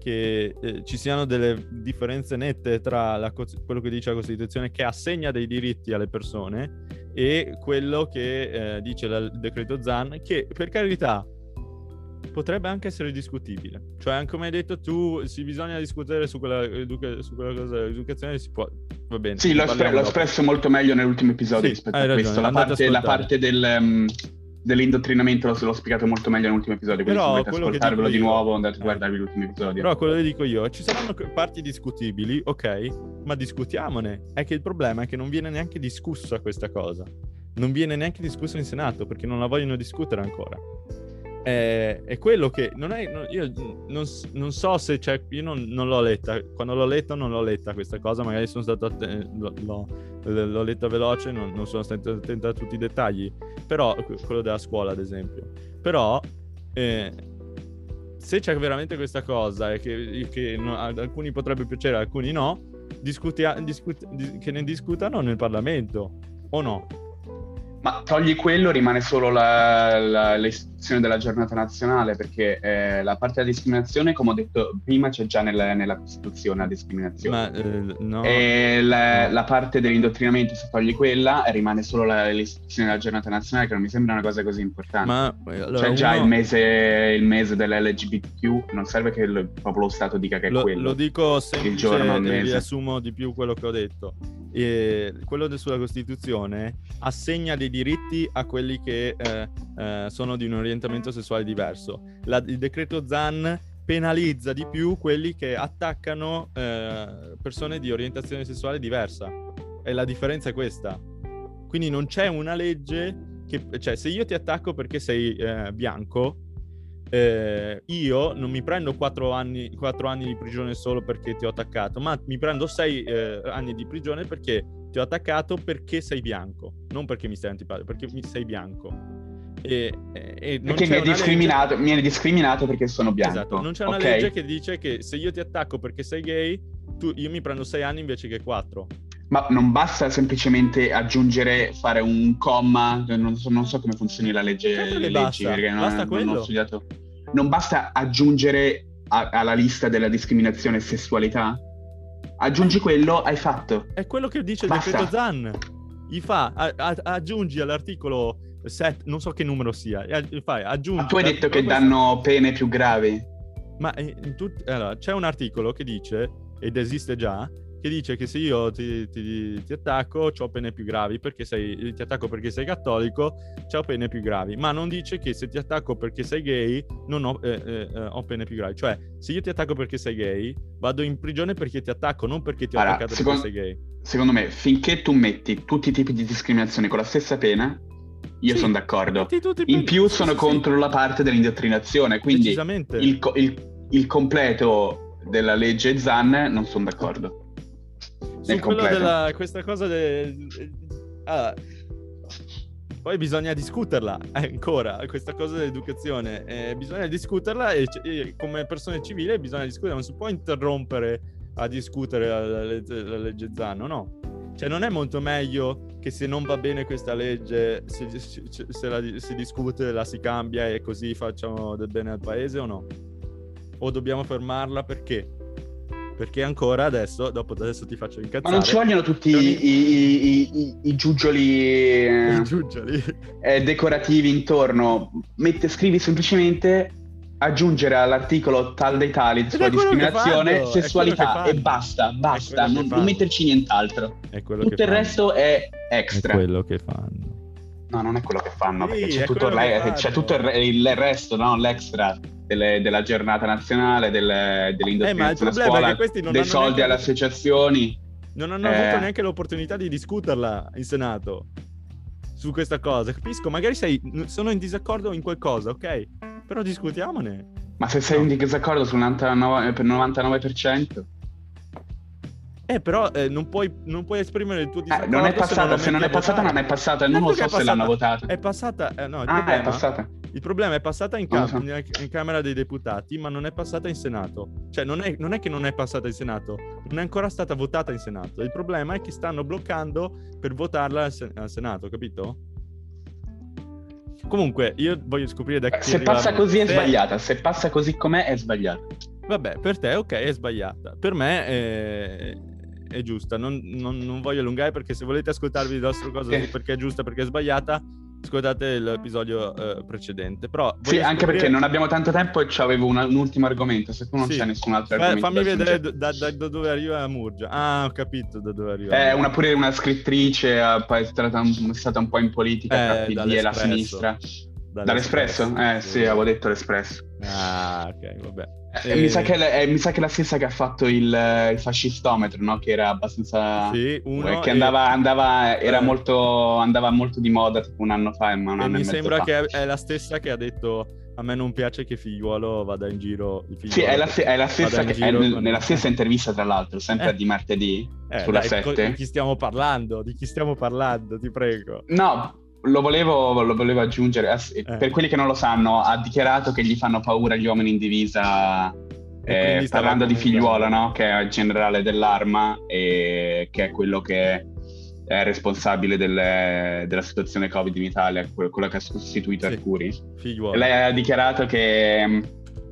che eh, ci siano delle differenze nette tra la, quello che dice la Costituzione che assegna dei diritti alle persone e quello che eh, dice il decreto Zan che per carità potrebbe anche essere discutibile. Cioè come hai detto tu si bisogna discutere su quella, educa- su quella cosa dell'educazione si può va bene sì l'ho espresso molto meglio nell'ultimo episodio sì, rispetto a ragione, questo la parte, la parte del um dell'indottrinamento l'ho, l'ho, spiegato molto meglio nell'ultimo episodio, quindi Però, se volete ascoltarvelo di nuovo andate a eh. guardarvi l'ultimo episodio. Però quello che dico io, ci saranno parti discutibili, ok, ma discutiamone. È che il problema è che non viene neanche discussa questa cosa. Non viene neanche discussa in Senato perché non la vogliono discutere ancora è, è quello che non è. Non, io non, non, so se c'è. Io non, non, l'ho letta. Quando l'ho letto, non l'ho letta questa cosa. Magari sono stato atten- l'ho, l'ho, letta veloce, non, sono stato attento a tutti i dettagli. Però, quello della scuola, ad esempio. Però, eh, se c'è veramente questa cosa e che, che ad alcuni potrebbe piacere, alcuni no, discutia, discut, dis, che ne discutano nel Parlamento o no? Ma togli quello, rimane solo la, la, l'istituzione della giornata nazionale, perché eh, la parte della discriminazione, come ho detto prima, c'è già nella, nella Costituzione la discriminazione. Ma, eh, no. E la, la, parte dell'indottrinamento, se togli quella, rimane solo la, l'istituzione della giornata nazionale, che non mi sembra una cosa così importante. Ma, allora, c'è già uno... il, mese, il mese dell'LGBTQ, non serve che il, proprio lo Stato dica che è lo, quello. Lo dico semplice, il giorno, il riassumo di più quello che ho detto. E quello sulla Costituzione assegna dei diritti a quelli che eh, eh, sono di un orientamento sessuale diverso. La, il decreto ZAN penalizza di più quelli che attaccano eh, persone di orientazione sessuale diversa. E la differenza è questa. Quindi non c'è una legge che, cioè, se io ti attacco perché sei eh, bianco, eh, io non mi prendo 4 anni, 4 anni, di prigione solo perché ti ho attaccato, ma mi prendo 6 eh, anni di prigione perché ti ho attaccato perché sei bianco, non perché mi stai antipatico, perché sei bianco. E, e perché mi hai, discriminato, legge... mi hai discriminato perché sono bianco. Esatto, non c'è una okay. legge che dice che se io ti attacco perché sei gay, tu, io mi prendo 6 anni invece che 4. Ma non basta semplicemente aggiungere, fare un comma, non so, non so come funzioni la legge. Certo le leggi, basta, non, basta non ho studiato. Non basta aggiungere a, alla lista della discriminazione sessualità? Aggiungi eh. quello, hai fatto. È quello che dice il Basta. decreto Zan. Gli fa, a, a, aggiungi all'articolo set, non so che numero sia, e fai aggiungi... Ma tu hai detto che danno pene più gravi? Ma tut... allora, c'è un articolo che dice, ed esiste già, che dice che se io ti, ti, ti attacco ho pene più gravi perché sei, ti attacco perché sei cattolico, ho pene più gravi, ma non dice che se ti attacco perché sei gay non ho, eh, eh, eh, ho pene più gravi, cioè se io ti attacco perché sei gay vado in prigione perché ti attacco, non perché ti ho allora, attaccato secondo, perché sei gay. Secondo me finché tu metti tutti i tipi di discriminazione con la stessa pena, io sì, sono d'accordo. In più sono sì, contro sì. la parte dell'indottrinazione, quindi il, il, il completo della legge Zan non sono d'accordo. Su quello della questa cosa del ah, poi bisogna discuterla eh, ancora questa cosa dell'educazione eh, bisogna discuterla e, e, come persone civili bisogna discutere non si può interrompere a discutere la, la, legge, la legge Zanno no? Cioè non è molto meglio che se non va bene questa legge se, se, la si discute la si cambia e così facciamo del bene al paese o no o dobbiamo fermarla perché perché ancora adesso, dopo adesso ti faccio incazzare. Ma non ci vogliono tutti i, i, i, i, giuggioli, I giuggioli. Eh, decorativi intorno. Mette, scrivi semplicemente aggiungere all'articolo tal dei tali sulla discriminazione, sessualità e basta, basta, non, non, metterci nient'altro. Tutto il resto è extra. È quello che fanno. No, non è quello che fanno, sì, perché c'è tutto, il, c'è tutto il, il, resto, no? l'extra delle, della giornata nazionale, delle, dell'indoctrinazione eh, scuola, dei soldi neanche... alle associazioni. Non hanno eh... avuto neanche l'opportunità di discuterla in Senato su questa cosa. Capisco, magari sei, sono in disaccordo in qualcosa, ok? Però discutiamone. Ma se sei no. in disaccordo sul 99%, per 99%? Eh, però eh, non, puoi, non, puoi, esprimere il tuo disaccordo. Eh, non è passata, se, non è passata, non è passata. Non lo so se l'hanno votata. È passata. Eh, no, ah, problema, è passata. Il problema è passata in, cam- so. in, Camera dei Deputati, ma non è passata in Senato. Cioè, non è, non è, che non è passata in Senato, non è ancora stata votata in Senato. Il problema è che stanno bloccando per votarla al, sen- al Senato, capito? Comunque, io voglio scoprire da chi. Se passa così è sbagliata, se passa così com'è è sbagliata. Vabbè, per te ok, è sbagliata. Per me è, è giusta. Non, non, non, voglio allungare perché se volete ascoltarvi il vostro cosa perché è giusta, perché è sbagliata, ascoltate l'episodio uh, precedente. Però sì, scoprire... anche perché non abbiamo tanto tempo e avevo una, un ultimo argomento. Se tu non sì. c'è nessun altro Fa, argomento. Fammi vedere da, da, da, dove arriva Murgia. Ah, ho capito da dove arriva. È una, pure una scrittrice, è stata, un, è stata un po' in politica eh, tra PD e la sinistra. Dall'espresso? dall'espresso? Eh sì, avevo detto l'espresso. Ah, ok, vabbè. Eh, mi, sa che è, mi sa che è la stessa che ha fatto il, il fascistometro, no? Che era abbastanza... Sì, uno... Eh, che andava, e... andava, era eh. molto, andava molto di moda tipo un anno fa, ma un anno e mi sembra fa. che è la stessa che ha detto a me non piace che figliuolo vada in giro. Sì, è la, è la stessa che, è nel, nella stessa intervista, tra l'altro, sempre eh. di martedì eh, sulla dai, 7. Di chi stiamo parlando? Di chi stiamo parlando, ti prego. No, lo volevo, lo volevo aggiungere, eh. per quelli che non lo sanno, ha dichiarato che gli fanno paura gli uomini in divisa eh, parlando di figliuolo, no? che è il generale dell'arma e che è quello che è responsabile delle, della situazione Covid in Italia, quello che ha sostituito sì, Arcuri. Figliuolo. Lei ha dichiarato che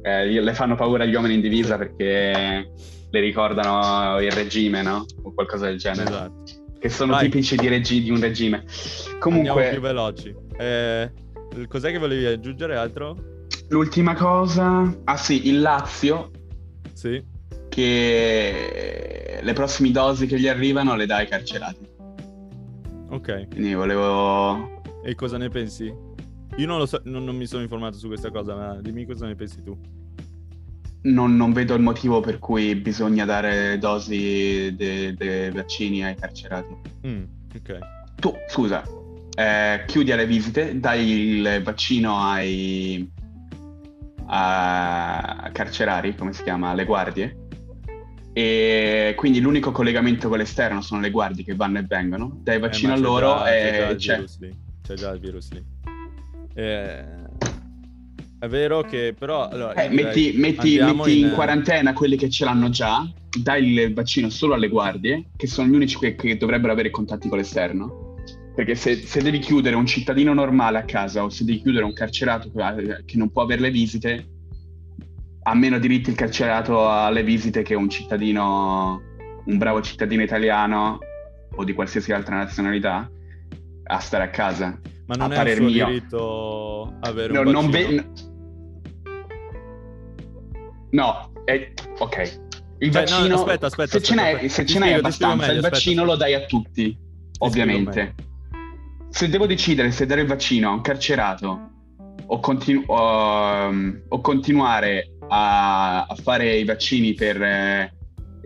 eh, le fanno paura gli uomini in divisa perché le ricordano il regime, no? O qualcosa del genere. Esatto che sono Vai. tipici di, regi- di, un regime. Comunque... Andiamo più veloci. Eh, cos'è che volevi aggiungere altro? L'ultima cosa... Ah sì, il Lazio. Sì. Che le prossime dosi che gli arrivano le dà ai carcerati. Ok. Quindi volevo... E cosa ne pensi? Io non lo so, non, non mi sono informato su questa cosa, ma dimmi cosa ne pensi tu non, non, vedo il motivo per cui bisogna dare dosi dei vaccini ai carcerati. Mm, ok. Tu, scusa, eh, chiudi alle visite, dai il vaccino ai carcerari, come si chiama, alle guardie. E quindi l'unico collegamento con l'esterno sono le guardie che vanno e vengono. Dai vaccino eh, a loro già, e c'è. C'è già il virus lì. Eh, è vero che però... Allora, eh, metti, metti, metti in... in... quarantena quelli che ce l'hanno già, dai il vaccino solo alle guardie, che sono gli unici che, che dovrebbero avere contatti con l'esterno. Perché se, se, devi chiudere un cittadino normale a casa o se devi chiudere un carcerato che non può avere le visite, ha meno diritti il carcerato alle visite che un cittadino, un bravo cittadino italiano o di qualsiasi altra nazionalità a stare a casa. Ma non è un suo mio. diritto avere no, un non vaccino? ve- No, è... ok. Il Cioè, no, vaccino, aspetta, aspetta, se ce aspetta, n'è, aspetta. se ce n'è spiego, abbastanza, meglio, il aspetta, vaccino lo aspetta. dai a tutti, ovviamente. Se devo decidere se dare il vaccino a un carcerato o, continu- o, um, o continuare a, a fare i vaccini per eh,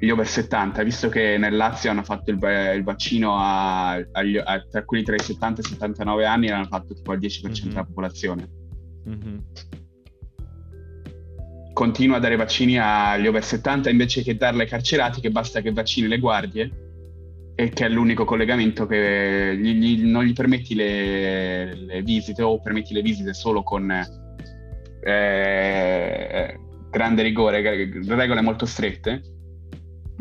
gli over 70, visto che nel Lazio hanno fatto il, il vaccino a, agli- a- tra quelli tra i 70 e i 79 anni, l'hanno fatto tipo al 10% della Mhm. popolazione. Mhm. continua a dare vaccini agli over 70 invece che darle ai carcerati che basta che vaccini le guardie e che è l'unico collegamento che gli- gli- non gli permetti le, le visite o permetti le visite solo con eh, grande rigore, regole molto strette.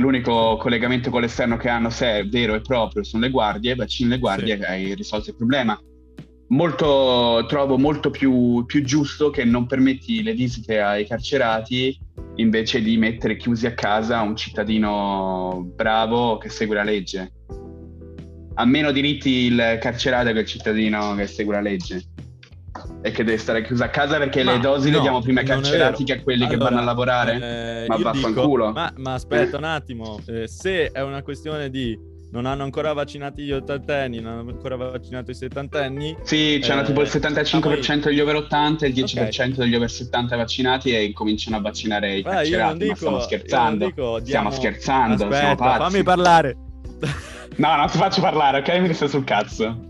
L'unico collegamento con l'esterno che hanno, se è vero e proprio, sono le guardie, vaccini le guardie, Sì. hai risolto il problema. Molto, trovo molto più, più giusto che non permetti le visite ai carcerati invece di mettere chiusi a casa un cittadino bravo che segue la legge. Ha meno diritti il carcerato che il cittadino che segue la legge e che deve stare chiuso a casa perché Ma le dosi le no, diamo prima ai carcerati che a quelli che Allora, vanno a lavorare. eh, Ma vaffanculo. dico- ma, ma aspetta un attimo, eh, se è una questione di non hanno ancora vaccinati gli ottantenni, non hanno ancora vaccinato i settantenni, Sì, c'hanno Eh, tipo il a 75% degli over 80 e il 10% Ok. degli over 70 vaccinati e incominciano a vaccinare i non carcerati. dico, ma stiamo scherzando. dico, Stiamo diamo- scherzando, siamo Aspetta, pazzi. fammi parlare. No, non ti faccio parlare, ok? Mi stai sul cazzo.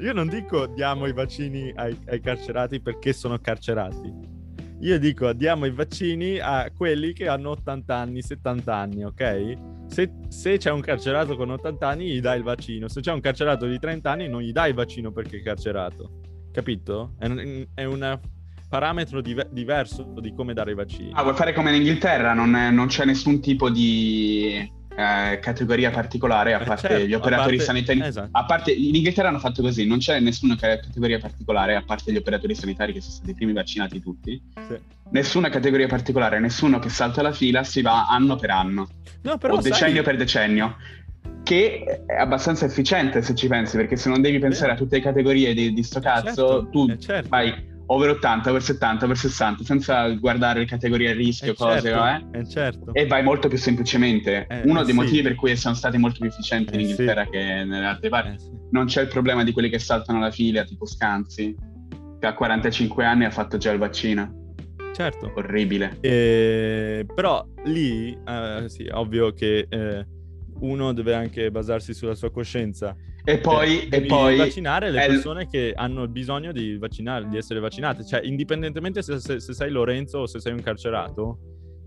Io non dico diamo i vaccini ai, ai carcerati perché sono carcerati. Io dico diamo i vaccini a quelli che hanno 80 anni, 70 anni, ok? Se, se c'è un carcerato con 80 anni gli dai il vaccino, se c'è un carcerato di 30 anni non gli dai il vaccino perché è carcerato. Capito? È è un parametro dive- diverso di come dare i vaccini. Ah, vuoi fare come in Inghilterra? Non, è- non c'è nessun tipo di eh, categoria particolare, a Eh, parte certo, gli operatori parte- sanitari. esatto. A parte, in Inghilterra hanno fatto così, non c'è nessuna ca- categoria particolare, a parte gli operatori sanitari che sono stati i primi vaccinati tutti. Sì. Nessuna categoria particolare, nessuno che salta la fila, si va anno per anno. No, però o sai- decennio per decennio, che è abbastanza efficiente se ci pensi, perché se non devi pensare a tutte le categorie di, di sto Eh, cazzo, certo, tu eh, certo. vai over 80, over 70, over 60, senza guardare le categorie a rischio, Eh, cose, certo, eh? eh, certo. E vai molto più semplicemente. Eh, Uno eh, dei sì. motivi per cui sono stati molto più efficienti in Eh, sì. Inghilterra che nelle altre parti. Sì. Non c'è il problema di quelli che saltano la fila, tipo Scanzi, che a 45 anni ha fatto già il vaccino. Certo. Orribile. Però lì, sì, ovvio che uno deve anche basarsi sulla sua coscienza. E poi, Eh, e poi vaccinare le persone che hanno bisogno di vaccinare, di essere vaccinate. Cioè, indipendentemente se, se- se sei Lorenzo o se sei un carcerato,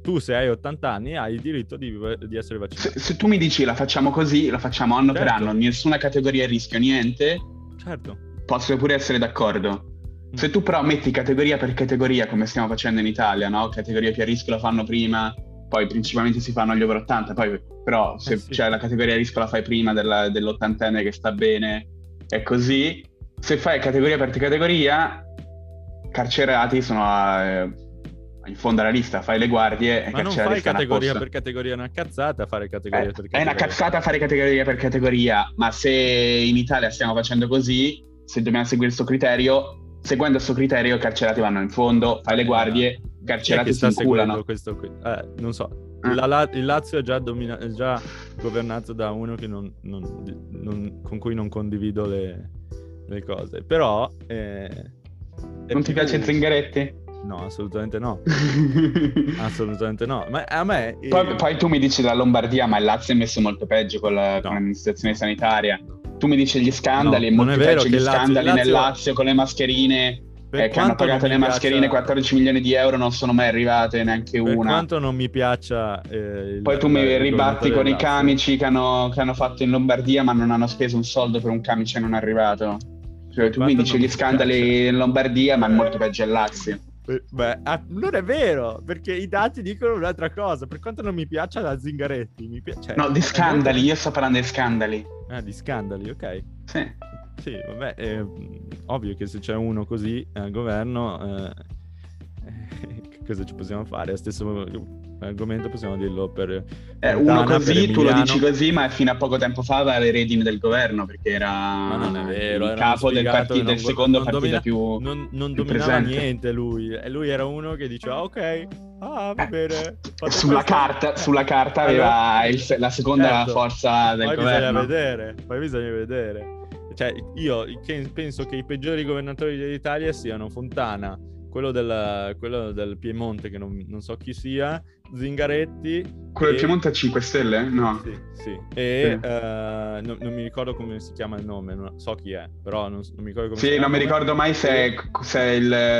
tu se hai 80 anni hai il diritto di, di essere Se, vaccinato. se tu mi dici la facciamo così, la facciamo anno per Certo. anno, nessuna categoria a rischio, niente, Certo. posso pure essere d'accordo. Se tu però metti categoria per categoria, come stiamo facendo in Italia, no? Categoria più a rischio la fanno prima, poi principalmente si fanno gli over 80, poi però se Eh sì. c'è la categoria rischio la fai prima della- dell'ottantenne che sta bene, è così. Se fai categoria per categoria, carcerati sono a- eh, in fondo alla lista, fai le guardie e Ma non fai categoria per categoria, è una cazzata fare categoria Eh, per è categoria. una cazzata fare categoria per categoria, ma se in Italia stiamo facendo così, se dobbiamo seguire il suo criterio, seguendo il suo criterio, carcerati vanno in fondo, fai le Eh, guardie, è carcerati che si sta inculano. seguendo questo qui? Eh, non so. Ah. La- la- il Lazio è già, domina- è già governato da uno che non- non- non- con cui non condivido le, le cose. Però... eh, Non ti più- piace Zingaretti? No, assolutamente no. Assolutamente no. Ma a me... eh, poi, poi tu mi dici la Lombardia, ma il Lazio è messo molto peggio con, la- No. con l'amministrazione sanitaria. Tu mi dici gli scandali, No, non molto è vero peggio che gli Lazio- scandali Lazio- nel Lazio con le mascherine, per eh, che hanno pagato le mascherine piaccia- 14 milioni di euro, non sono mai arrivate neanche Per una. quanto non mi piaccia... eh, il- Poi tu mi ribatti con i camici che hanno, che hanno fatto in Lombardia, ma non hanno speso un soldo per un camice non arrivato. Cioè, tu mi dici gli scandali piace. in Lombardia, ma è molto peggio il Lazio. Eh, Beh, ah, non è vero, perché i dati dicono un'altra cosa. Per quanto non mi piaccia la Zingaretti, mi pi- cioè, No, di è scandali, io sto parlando di scandali. Ah, di scandali, ok. Sì. Sì, vabbè, è ovvio che se c'è uno così al governo, eh, eh, cosa ci possiamo fare? Stesso, l'argomento possiamo dirlo per... Eh, uno così, tu lo dici così, ma fino a poco tempo fa aveva le redini del governo, perché era vero, il capo del, partito, del secondo non partito domina, più Non, non più dominava presente. niente lui, e lui era uno che diceva ok, ah va bene. Sulla questo." carta, Eh, sulla carta aveva allora- il- la seconda Certo. forza del poi governo. bisogna vedere, poi bisogna vedere. Cioè, io penso che i peggiori governatori dell'Italia siano Fontana, quello del, quello del Piemonte, che non, non so chi sia, Zingaretti. Quello e- del Piemonte a 5 Stelle? No. Sì, sì. E Sì. eh, non, non mi ricordo come si chiama il nome, non- so chi è, però non, non mi ricordo come si Sì, chiama. non mi ricordo mai se è, se è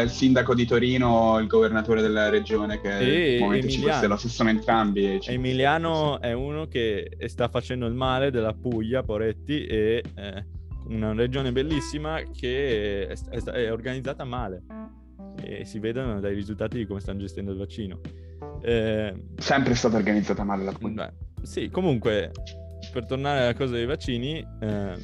il sindaco di Torino o il governatore della regione che E è il Movimento 5 Emiliano. Stelle, stesso sono entrambi. e cinque Emiliano è uno che sta facendo il male della Puglia, Poretti, e eh, una regione bellissima che è, è- è organizzata male. E si vedono dai risultati di come stanno gestendo il vaccino. Eh. Sempre stata organizzata male la beh, sì, comunque, per tornare alla cosa dei vaccini, eh,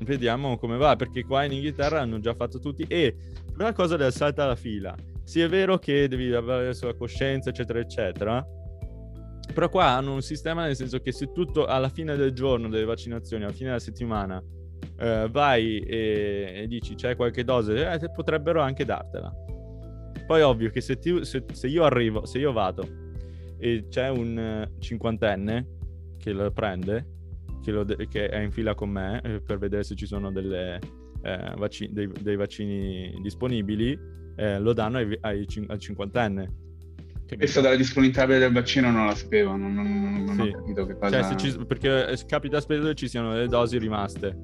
vediamo come va, perché qua in Inghilterra hanno già fatto tutti. E la cosa del salto alla fila, sì è vero che devi avere la sua coscienza, eccetera, eccetera, però qua hanno un sistema nel senso che se tutto alla fine del giorno delle vaccinazioni, alla fine della settimana, eh, vai e, e dici c'è qualche dose, eh, potrebbero anche dartela. Poi ovvio che se, ti- se- se io arrivo, se io vado e c'è un eh, cinquantenne che lo prende, che, lo de- che è in fila con me eh, per vedere se ci sono delle, eh, vacci- dei, dei vaccini disponibili, eh, lo danno ai, ai cin- al cinquantenne. Questa della disponibilità del vaccino non la sapevo, non, non- non- Sì. ho capito che cosa... Cioè, ci- perché capita spesso che ci siano delle dosi rimaste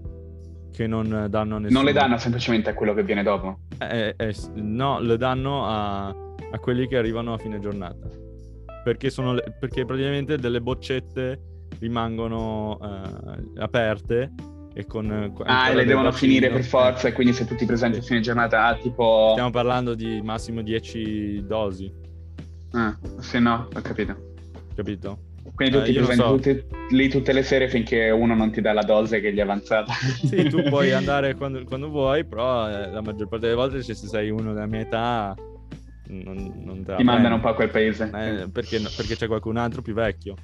che non eh, danno a nessuno. Non le danno semplicemente a quello che viene dopo. Eh, eh, s- no, le danno a, a quelli che arrivano a fine giornata. Perché, sono le- perché praticamente delle boccette rimangono eh, aperte e con... eh, Ah, e le devono vaccino. finire per Eh, forza e quindi se tutti presenti a fine giornata, ah, tipo... Stiamo parlando di massimo 10 dosi, Ah, sì, no, ho capito. capito? Quindi Eh, tu ti io non presenti so. tutti- lì tutte le sere finché uno non ti dà la dose che gli è avanzata. Sì, tu puoi andare quando, quando vuoi, però eh, la maggior parte delle volte se sei uno della mia età non, non Ti mandano un po' a quel paese. Eh, perché, perché c'è qualcun altro più vecchio.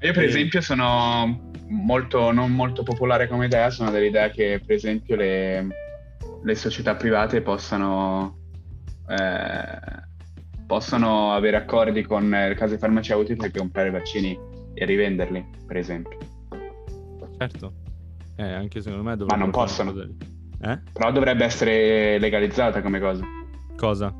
Io per Eh. esempio sono molto, non molto popolare come idea, sono dell'idea che per esempio le, le società private possano, eh, possano avere accordi con eh, le case farmaceutiche per comprare vaccini e rivenderli, per esempio. Certo. Eh, anche secondo me dovrebbero non possono. Eh? Però dovrebbe essere legalizzata come cosa, Cosa?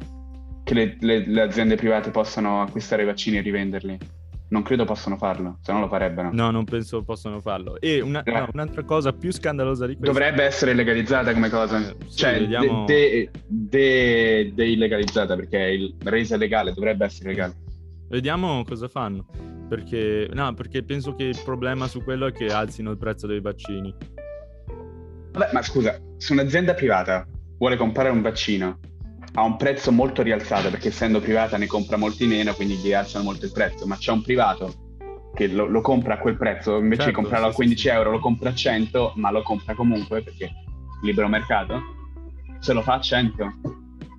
che le, le- le aziende private possano acquistare i vaccini e rivenderli. Non credo possano farlo, se no lo farebbero. No, non penso possano farlo. E una- Eh. no, un'altra cosa più scandalosa di questa... Dovrebbe essere legalizzata come cosa, Eh, sì, cioè vediamo- de- de- deillegalizzata perché il resa legale dovrebbe essere legale. Vediamo cosa fanno. Perché... No, perché penso che il problema su quello è che alzino il prezzo dei vaccini. Vabbè, ma scusa, se un'azienda privata vuole comprare un vaccino a un prezzo molto rialzato perché essendo privata ne compra molti meno, quindi gli alzano molto il prezzo, ma c'è un privato che lo, lo compra a quel prezzo, invece Certo, di comprarlo a 15 sì, sì. euro lo compra a 100, ma lo compra comunque perché libero mercato, se lo fa a 100.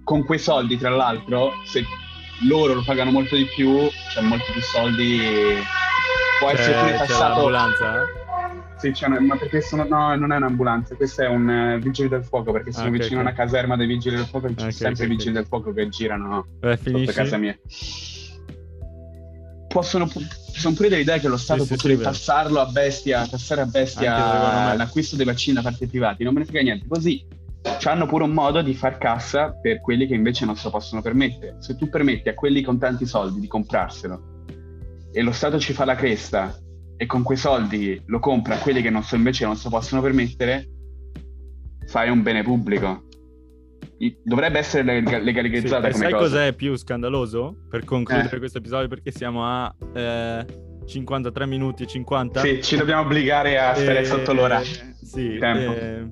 Con quei soldi, tra l'altro, se loro lo pagano molto di più, c'è molti più soldi, può essere C'è, pure tassato... l'ambulanza? eh? Sì, c'è una- ma perché sono, no, non è un'ambulanza, questo è un eh, vigile del fuoco, perché sono Ah, ok, vicino a una caserma dei vigili del fuoco e ci Ok, sono sempre ok, i vigili del fuoco che girano Beh, sotto casa mia. Possono, sono pure delle idee che lo Stato sì, può sì, pure vero. tassarlo a bestia, tassare a bestia l'acquisto dei vaccini da parte dei privati, non me ne frega niente, così hanno pure un modo di far cassa per quelli che invece non se lo possono permettere. Se tu permetti a quelli con tanti soldi di comprarselo e lo Stato ci fa la cresta e con quei soldi lo compra a quelli che non so, invece non se lo possono permettere, fai un bene pubblico. Dovrebbe essere lega- Sì, legalizzata e come sai cosa. cos'è più scandaloso? Per concludere Eh. questo episodio, perché siamo a eh, 53 minuti e 50. Sì, ci dobbiamo obbligare a stare Eh, sotto l'ora. Sì, Tempo. eh, è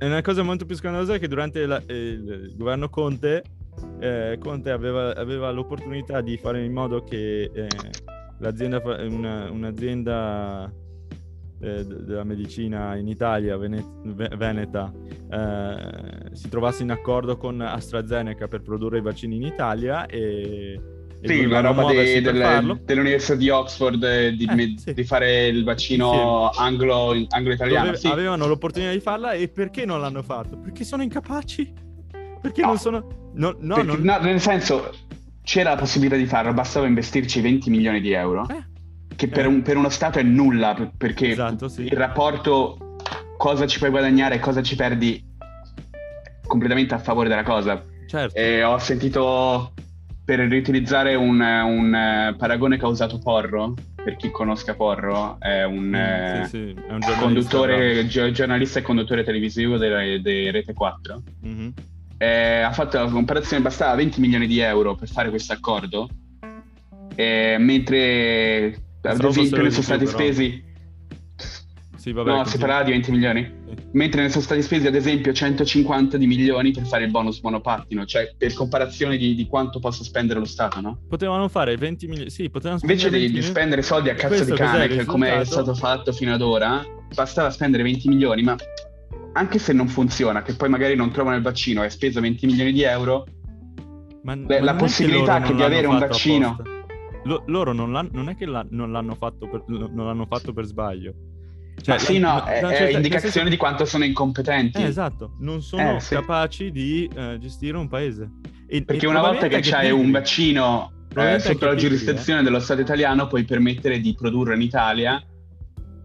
una cosa molto più scandalosa è che durante la- il, il governo Conte, eh, Conte aveva, aveva l'opportunità di fare in modo che eh, l'azienda, una- un'azienda eh, della medicina in Italia, Vene- Ve- Veneta, eh, si trovasse in accordo con AstraZeneca per produrre i vaccini in Italia e, sì, la roba de, delle, dell'Università di Oxford eh, di, Eh, sì. di fare il vaccino anglo, anglo-italiano. Dove sì. avevano l'opportunità di farla e perché non l'hanno fatto? Perché sono incapaci? Perché No. non sono... No, no, Perché- non... no, nel senso, c'era la possibilità di farlo, bastava investirci 20 milioni di euro, Eh, che per, eh. un, per uno Stato è nulla, per- perché Esatto, sì. il rapporto cosa ci puoi guadagnare e cosa ci perdi completamente a favore della cosa. certo. E ho sentito, per riutilizzare un, un, eh, paragone che ha usato Porro, per chi conosca Porro, è un... Mm, eh, sì, sì, è un giornalista, conduttore, gi- giornalista e conduttore televisivo di Rete 4 bravo. Mhm. eh, ha fatto la comparazione, bastava 20 milioni di euro per fare questo accordo, eh, mentre ad esempio ne sono stati però. spesi, Sì, vabbè. no, si parlava di 20 milioni. Mentre ne sono stati spesi ad esempio 150 di milioni per fare il bonus monopattino, cioè per comparazione di, di quanto possa spendere lo Stato, no? Potevano fare 20 milioni... Sì, potevano Invece spendere di, 20 di milioni. spendere soldi a cazzo di cane, che come è stato fatto fino ad ora, bastava spendere 20 milioni, ma anche se non funziona, che poi magari non trovano il vaccino e hai speso 20 milioni di euro, Ma, Beh, ma la che possibilità che non di avere un vaccino-. Lo- loro non, non è che l'ha- non l'hanno fatto per, non l'hanno fatto per sbaglio. Cioè, sì, no, è, una è certa- nel indicazione senso- di quanto sono incompetenti. Eh, esatto, non sono Eh, sì. capaci di eh, gestire un paese. E- Perché e una volta che c'hai anche un vaccino eh, sotto la giurisdizione dello Stato italiano, puoi permettere di produrre in Italia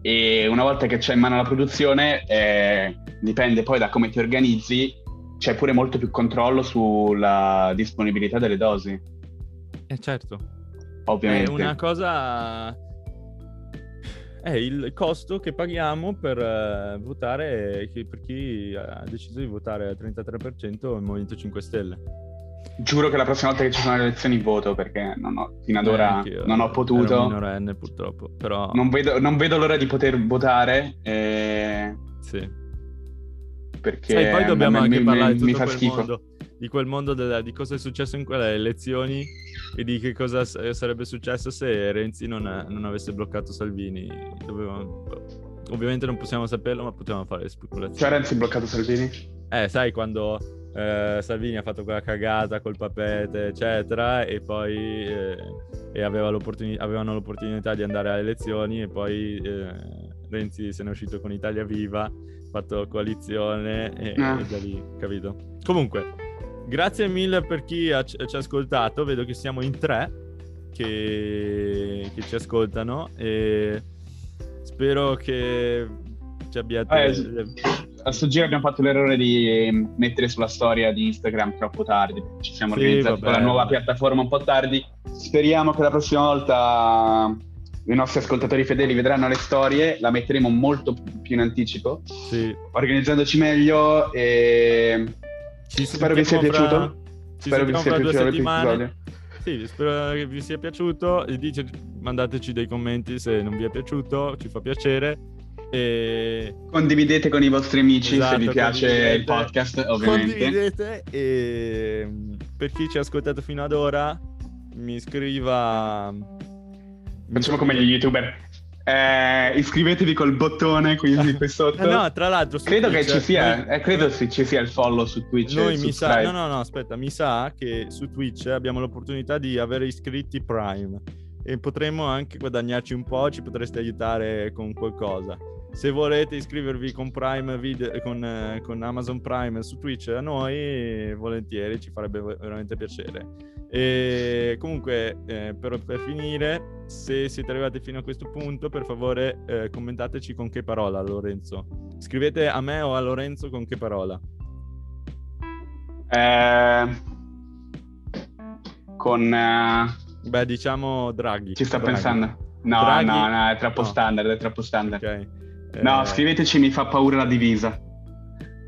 e una volta che c'è in mano la produzione, eh, dipende poi da come ti organizzi, c'è pure molto più controllo sulla disponibilità delle dosi, Eh, certo. È ovviamente. una cosa... È il costo che paghiamo per eh, votare, per chi ha deciso di votare al 33% il Movimento 5 Stelle. Giuro che la prossima volta che ci sono le elezioni voto perché non ho- fino ad ora Eh, anch'io, non ho Ero potuto. minorenne purtroppo, però... Non vedo, non vedo l'ora di poter votare eh, Sì. perché Sai, poi dobbiamo mi- anche mi- parlare di mi tutto fa quel schifo. mondo, di quel mondo della- di cosa è successo in quelle elezioni e di che cosa sarebbe successo se Renzi non, non avesse bloccato Salvini. Dovevamo- ovviamente non possiamo saperlo, ma potevamo fare speculazioni. Cioè Renzi bloccato Salvini? Eh, sai, quando eh, Salvini ha fatto quella cagata col papete, eccetera, e poi eh, e aveva l'opportuni- avevano l'opportunità di andare alle elezioni e poi eh, Renzi se n'è uscito con Italia Viva, ha fatto coalizione e, Ah. e da lì, capito? Comunque, grazie mille per chi ha- ci ha ascoltato, vedo che siamo in tre che, che ci ascoltano e spero che ci abbiate... Eh, a sto giro abbiamo fatto l'errore di mettere sulla storia di Instagram troppo tardi. Ci siamo Sì, organizzati con la nuova piattaforma un po' tardi. Speriamo che la prossima volta i nostri ascoltatori fedeli vedranno le storie, la metteremo molto più in anticipo, Sì, organizzandoci meglio e Ci spero vi sia fra- piaciuto. Ci Spero vi sia piaciuto settimane. l'episodio. Sì, spero che vi sia piaciuto. Dice, mandateci dei commenti se non vi è piaciuto, ci fa piacere. E Condividete con i vostri amici Esatto, se vi piace condividete. il podcast, ovviamente. condividete. E mm, per chi ci ha ascoltato fino ad ora, mi scriva. Facciamo come gli youtuber. Eh, iscrivetevi col bottone qui, qui sotto. No, tra l'altro, credo che Twitch, ci sia, noi- eh, credo sì, ci sia il follow su Twitch. Noi mi sa, no, no, no, aspetta, mi sa che su Twitch abbiamo l'opportunità di avere iscritti Prime e potremmo anche guadagnarci un po', ci potreste aiutare con qualcosa. Se volete iscrivervi con Prime Video, con, eh, con Amazon Prime su Twitch a noi, volentieri, ci farebbe veramente piacere. E comunque, eh, per, per finire, se siete arrivati fino a questo punto, per favore eh, commentateci con che parola, Lorenzo. Scrivete a me o a Lorenzo con che parola. Eh, con... eh, Beh, diciamo Draghi. ci sta Draghi. pensando. No, Draghi- no, no, è troppo no. standard, è troppo standard. Ok. No, Eh, scriveteci mi fa paura la divisa.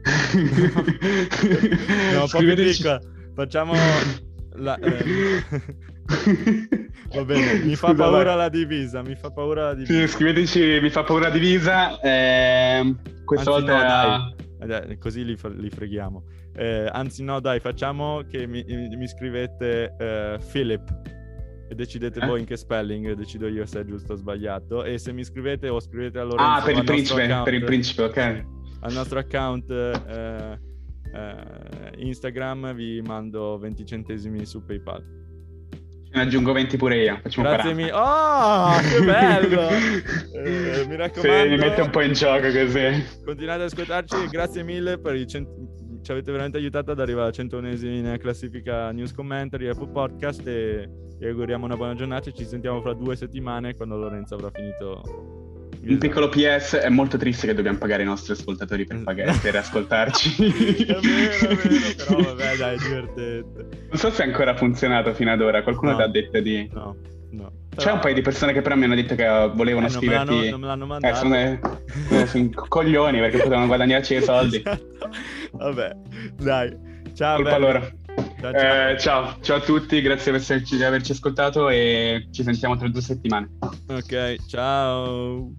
No, più piccola. Facciamo la... eh, Va bene, mi fa Scusa, paura vai. la divisa, mi fa paura la divisa. Sì, scriveteci mi fa paura la divisa. ehm, questa Anzi, volta... no, dai. Eh, così li, li freghiamo. Eh, anzi, no, dai, facciamo che mi, mi scrivete eh, Philip e decidete Eh? voi in che spelling, decido io se è giusto o sbagliato. E se mi scrivete o scrivete a Lorenzo Ah, per il al nostro principe, account- per il principe, ok. al nostro account eh, eh, Instagram vi mando 20 centesimi su PayPal. Ne aggiungo 20 pure io. Facciamo Grazie mille. Oh, che bello! eh, mi raccomando. Sì, mi mette un po' in gioco così. Continuate ad ascoltarci. Grazie mille per i cent... ci avete veramente aiutato ad arrivare a 101esimi in classifica News Commentary Apple Podcast e vi auguriamo una buona giornata. Ci sentiamo fra due settimane quando Lorenzo avrà finito un piccolo PS, è molto triste che dobbiamo pagare i nostri ascoltatori per, pagare, per ascoltarci. è vero, è vero, però vabbè dai, è divertente. Non so se è ancora funzionato fino ad ora, qualcuno no, ti ha detto di... No, no. C'è un paio di persone che però mi hanno detto che volevano eh, scriverti... Non me, non me l'hanno mandato. Eh, sono, sono coglioni perché potevano guadagnarci i soldi. Vabbè, dai. Ciao. Colpa loro. Ciao ciao. Eh, ciao. ciao. a tutti, grazie per di averci ascoltato e ci sentiamo tra due settimane. Ok, ciao.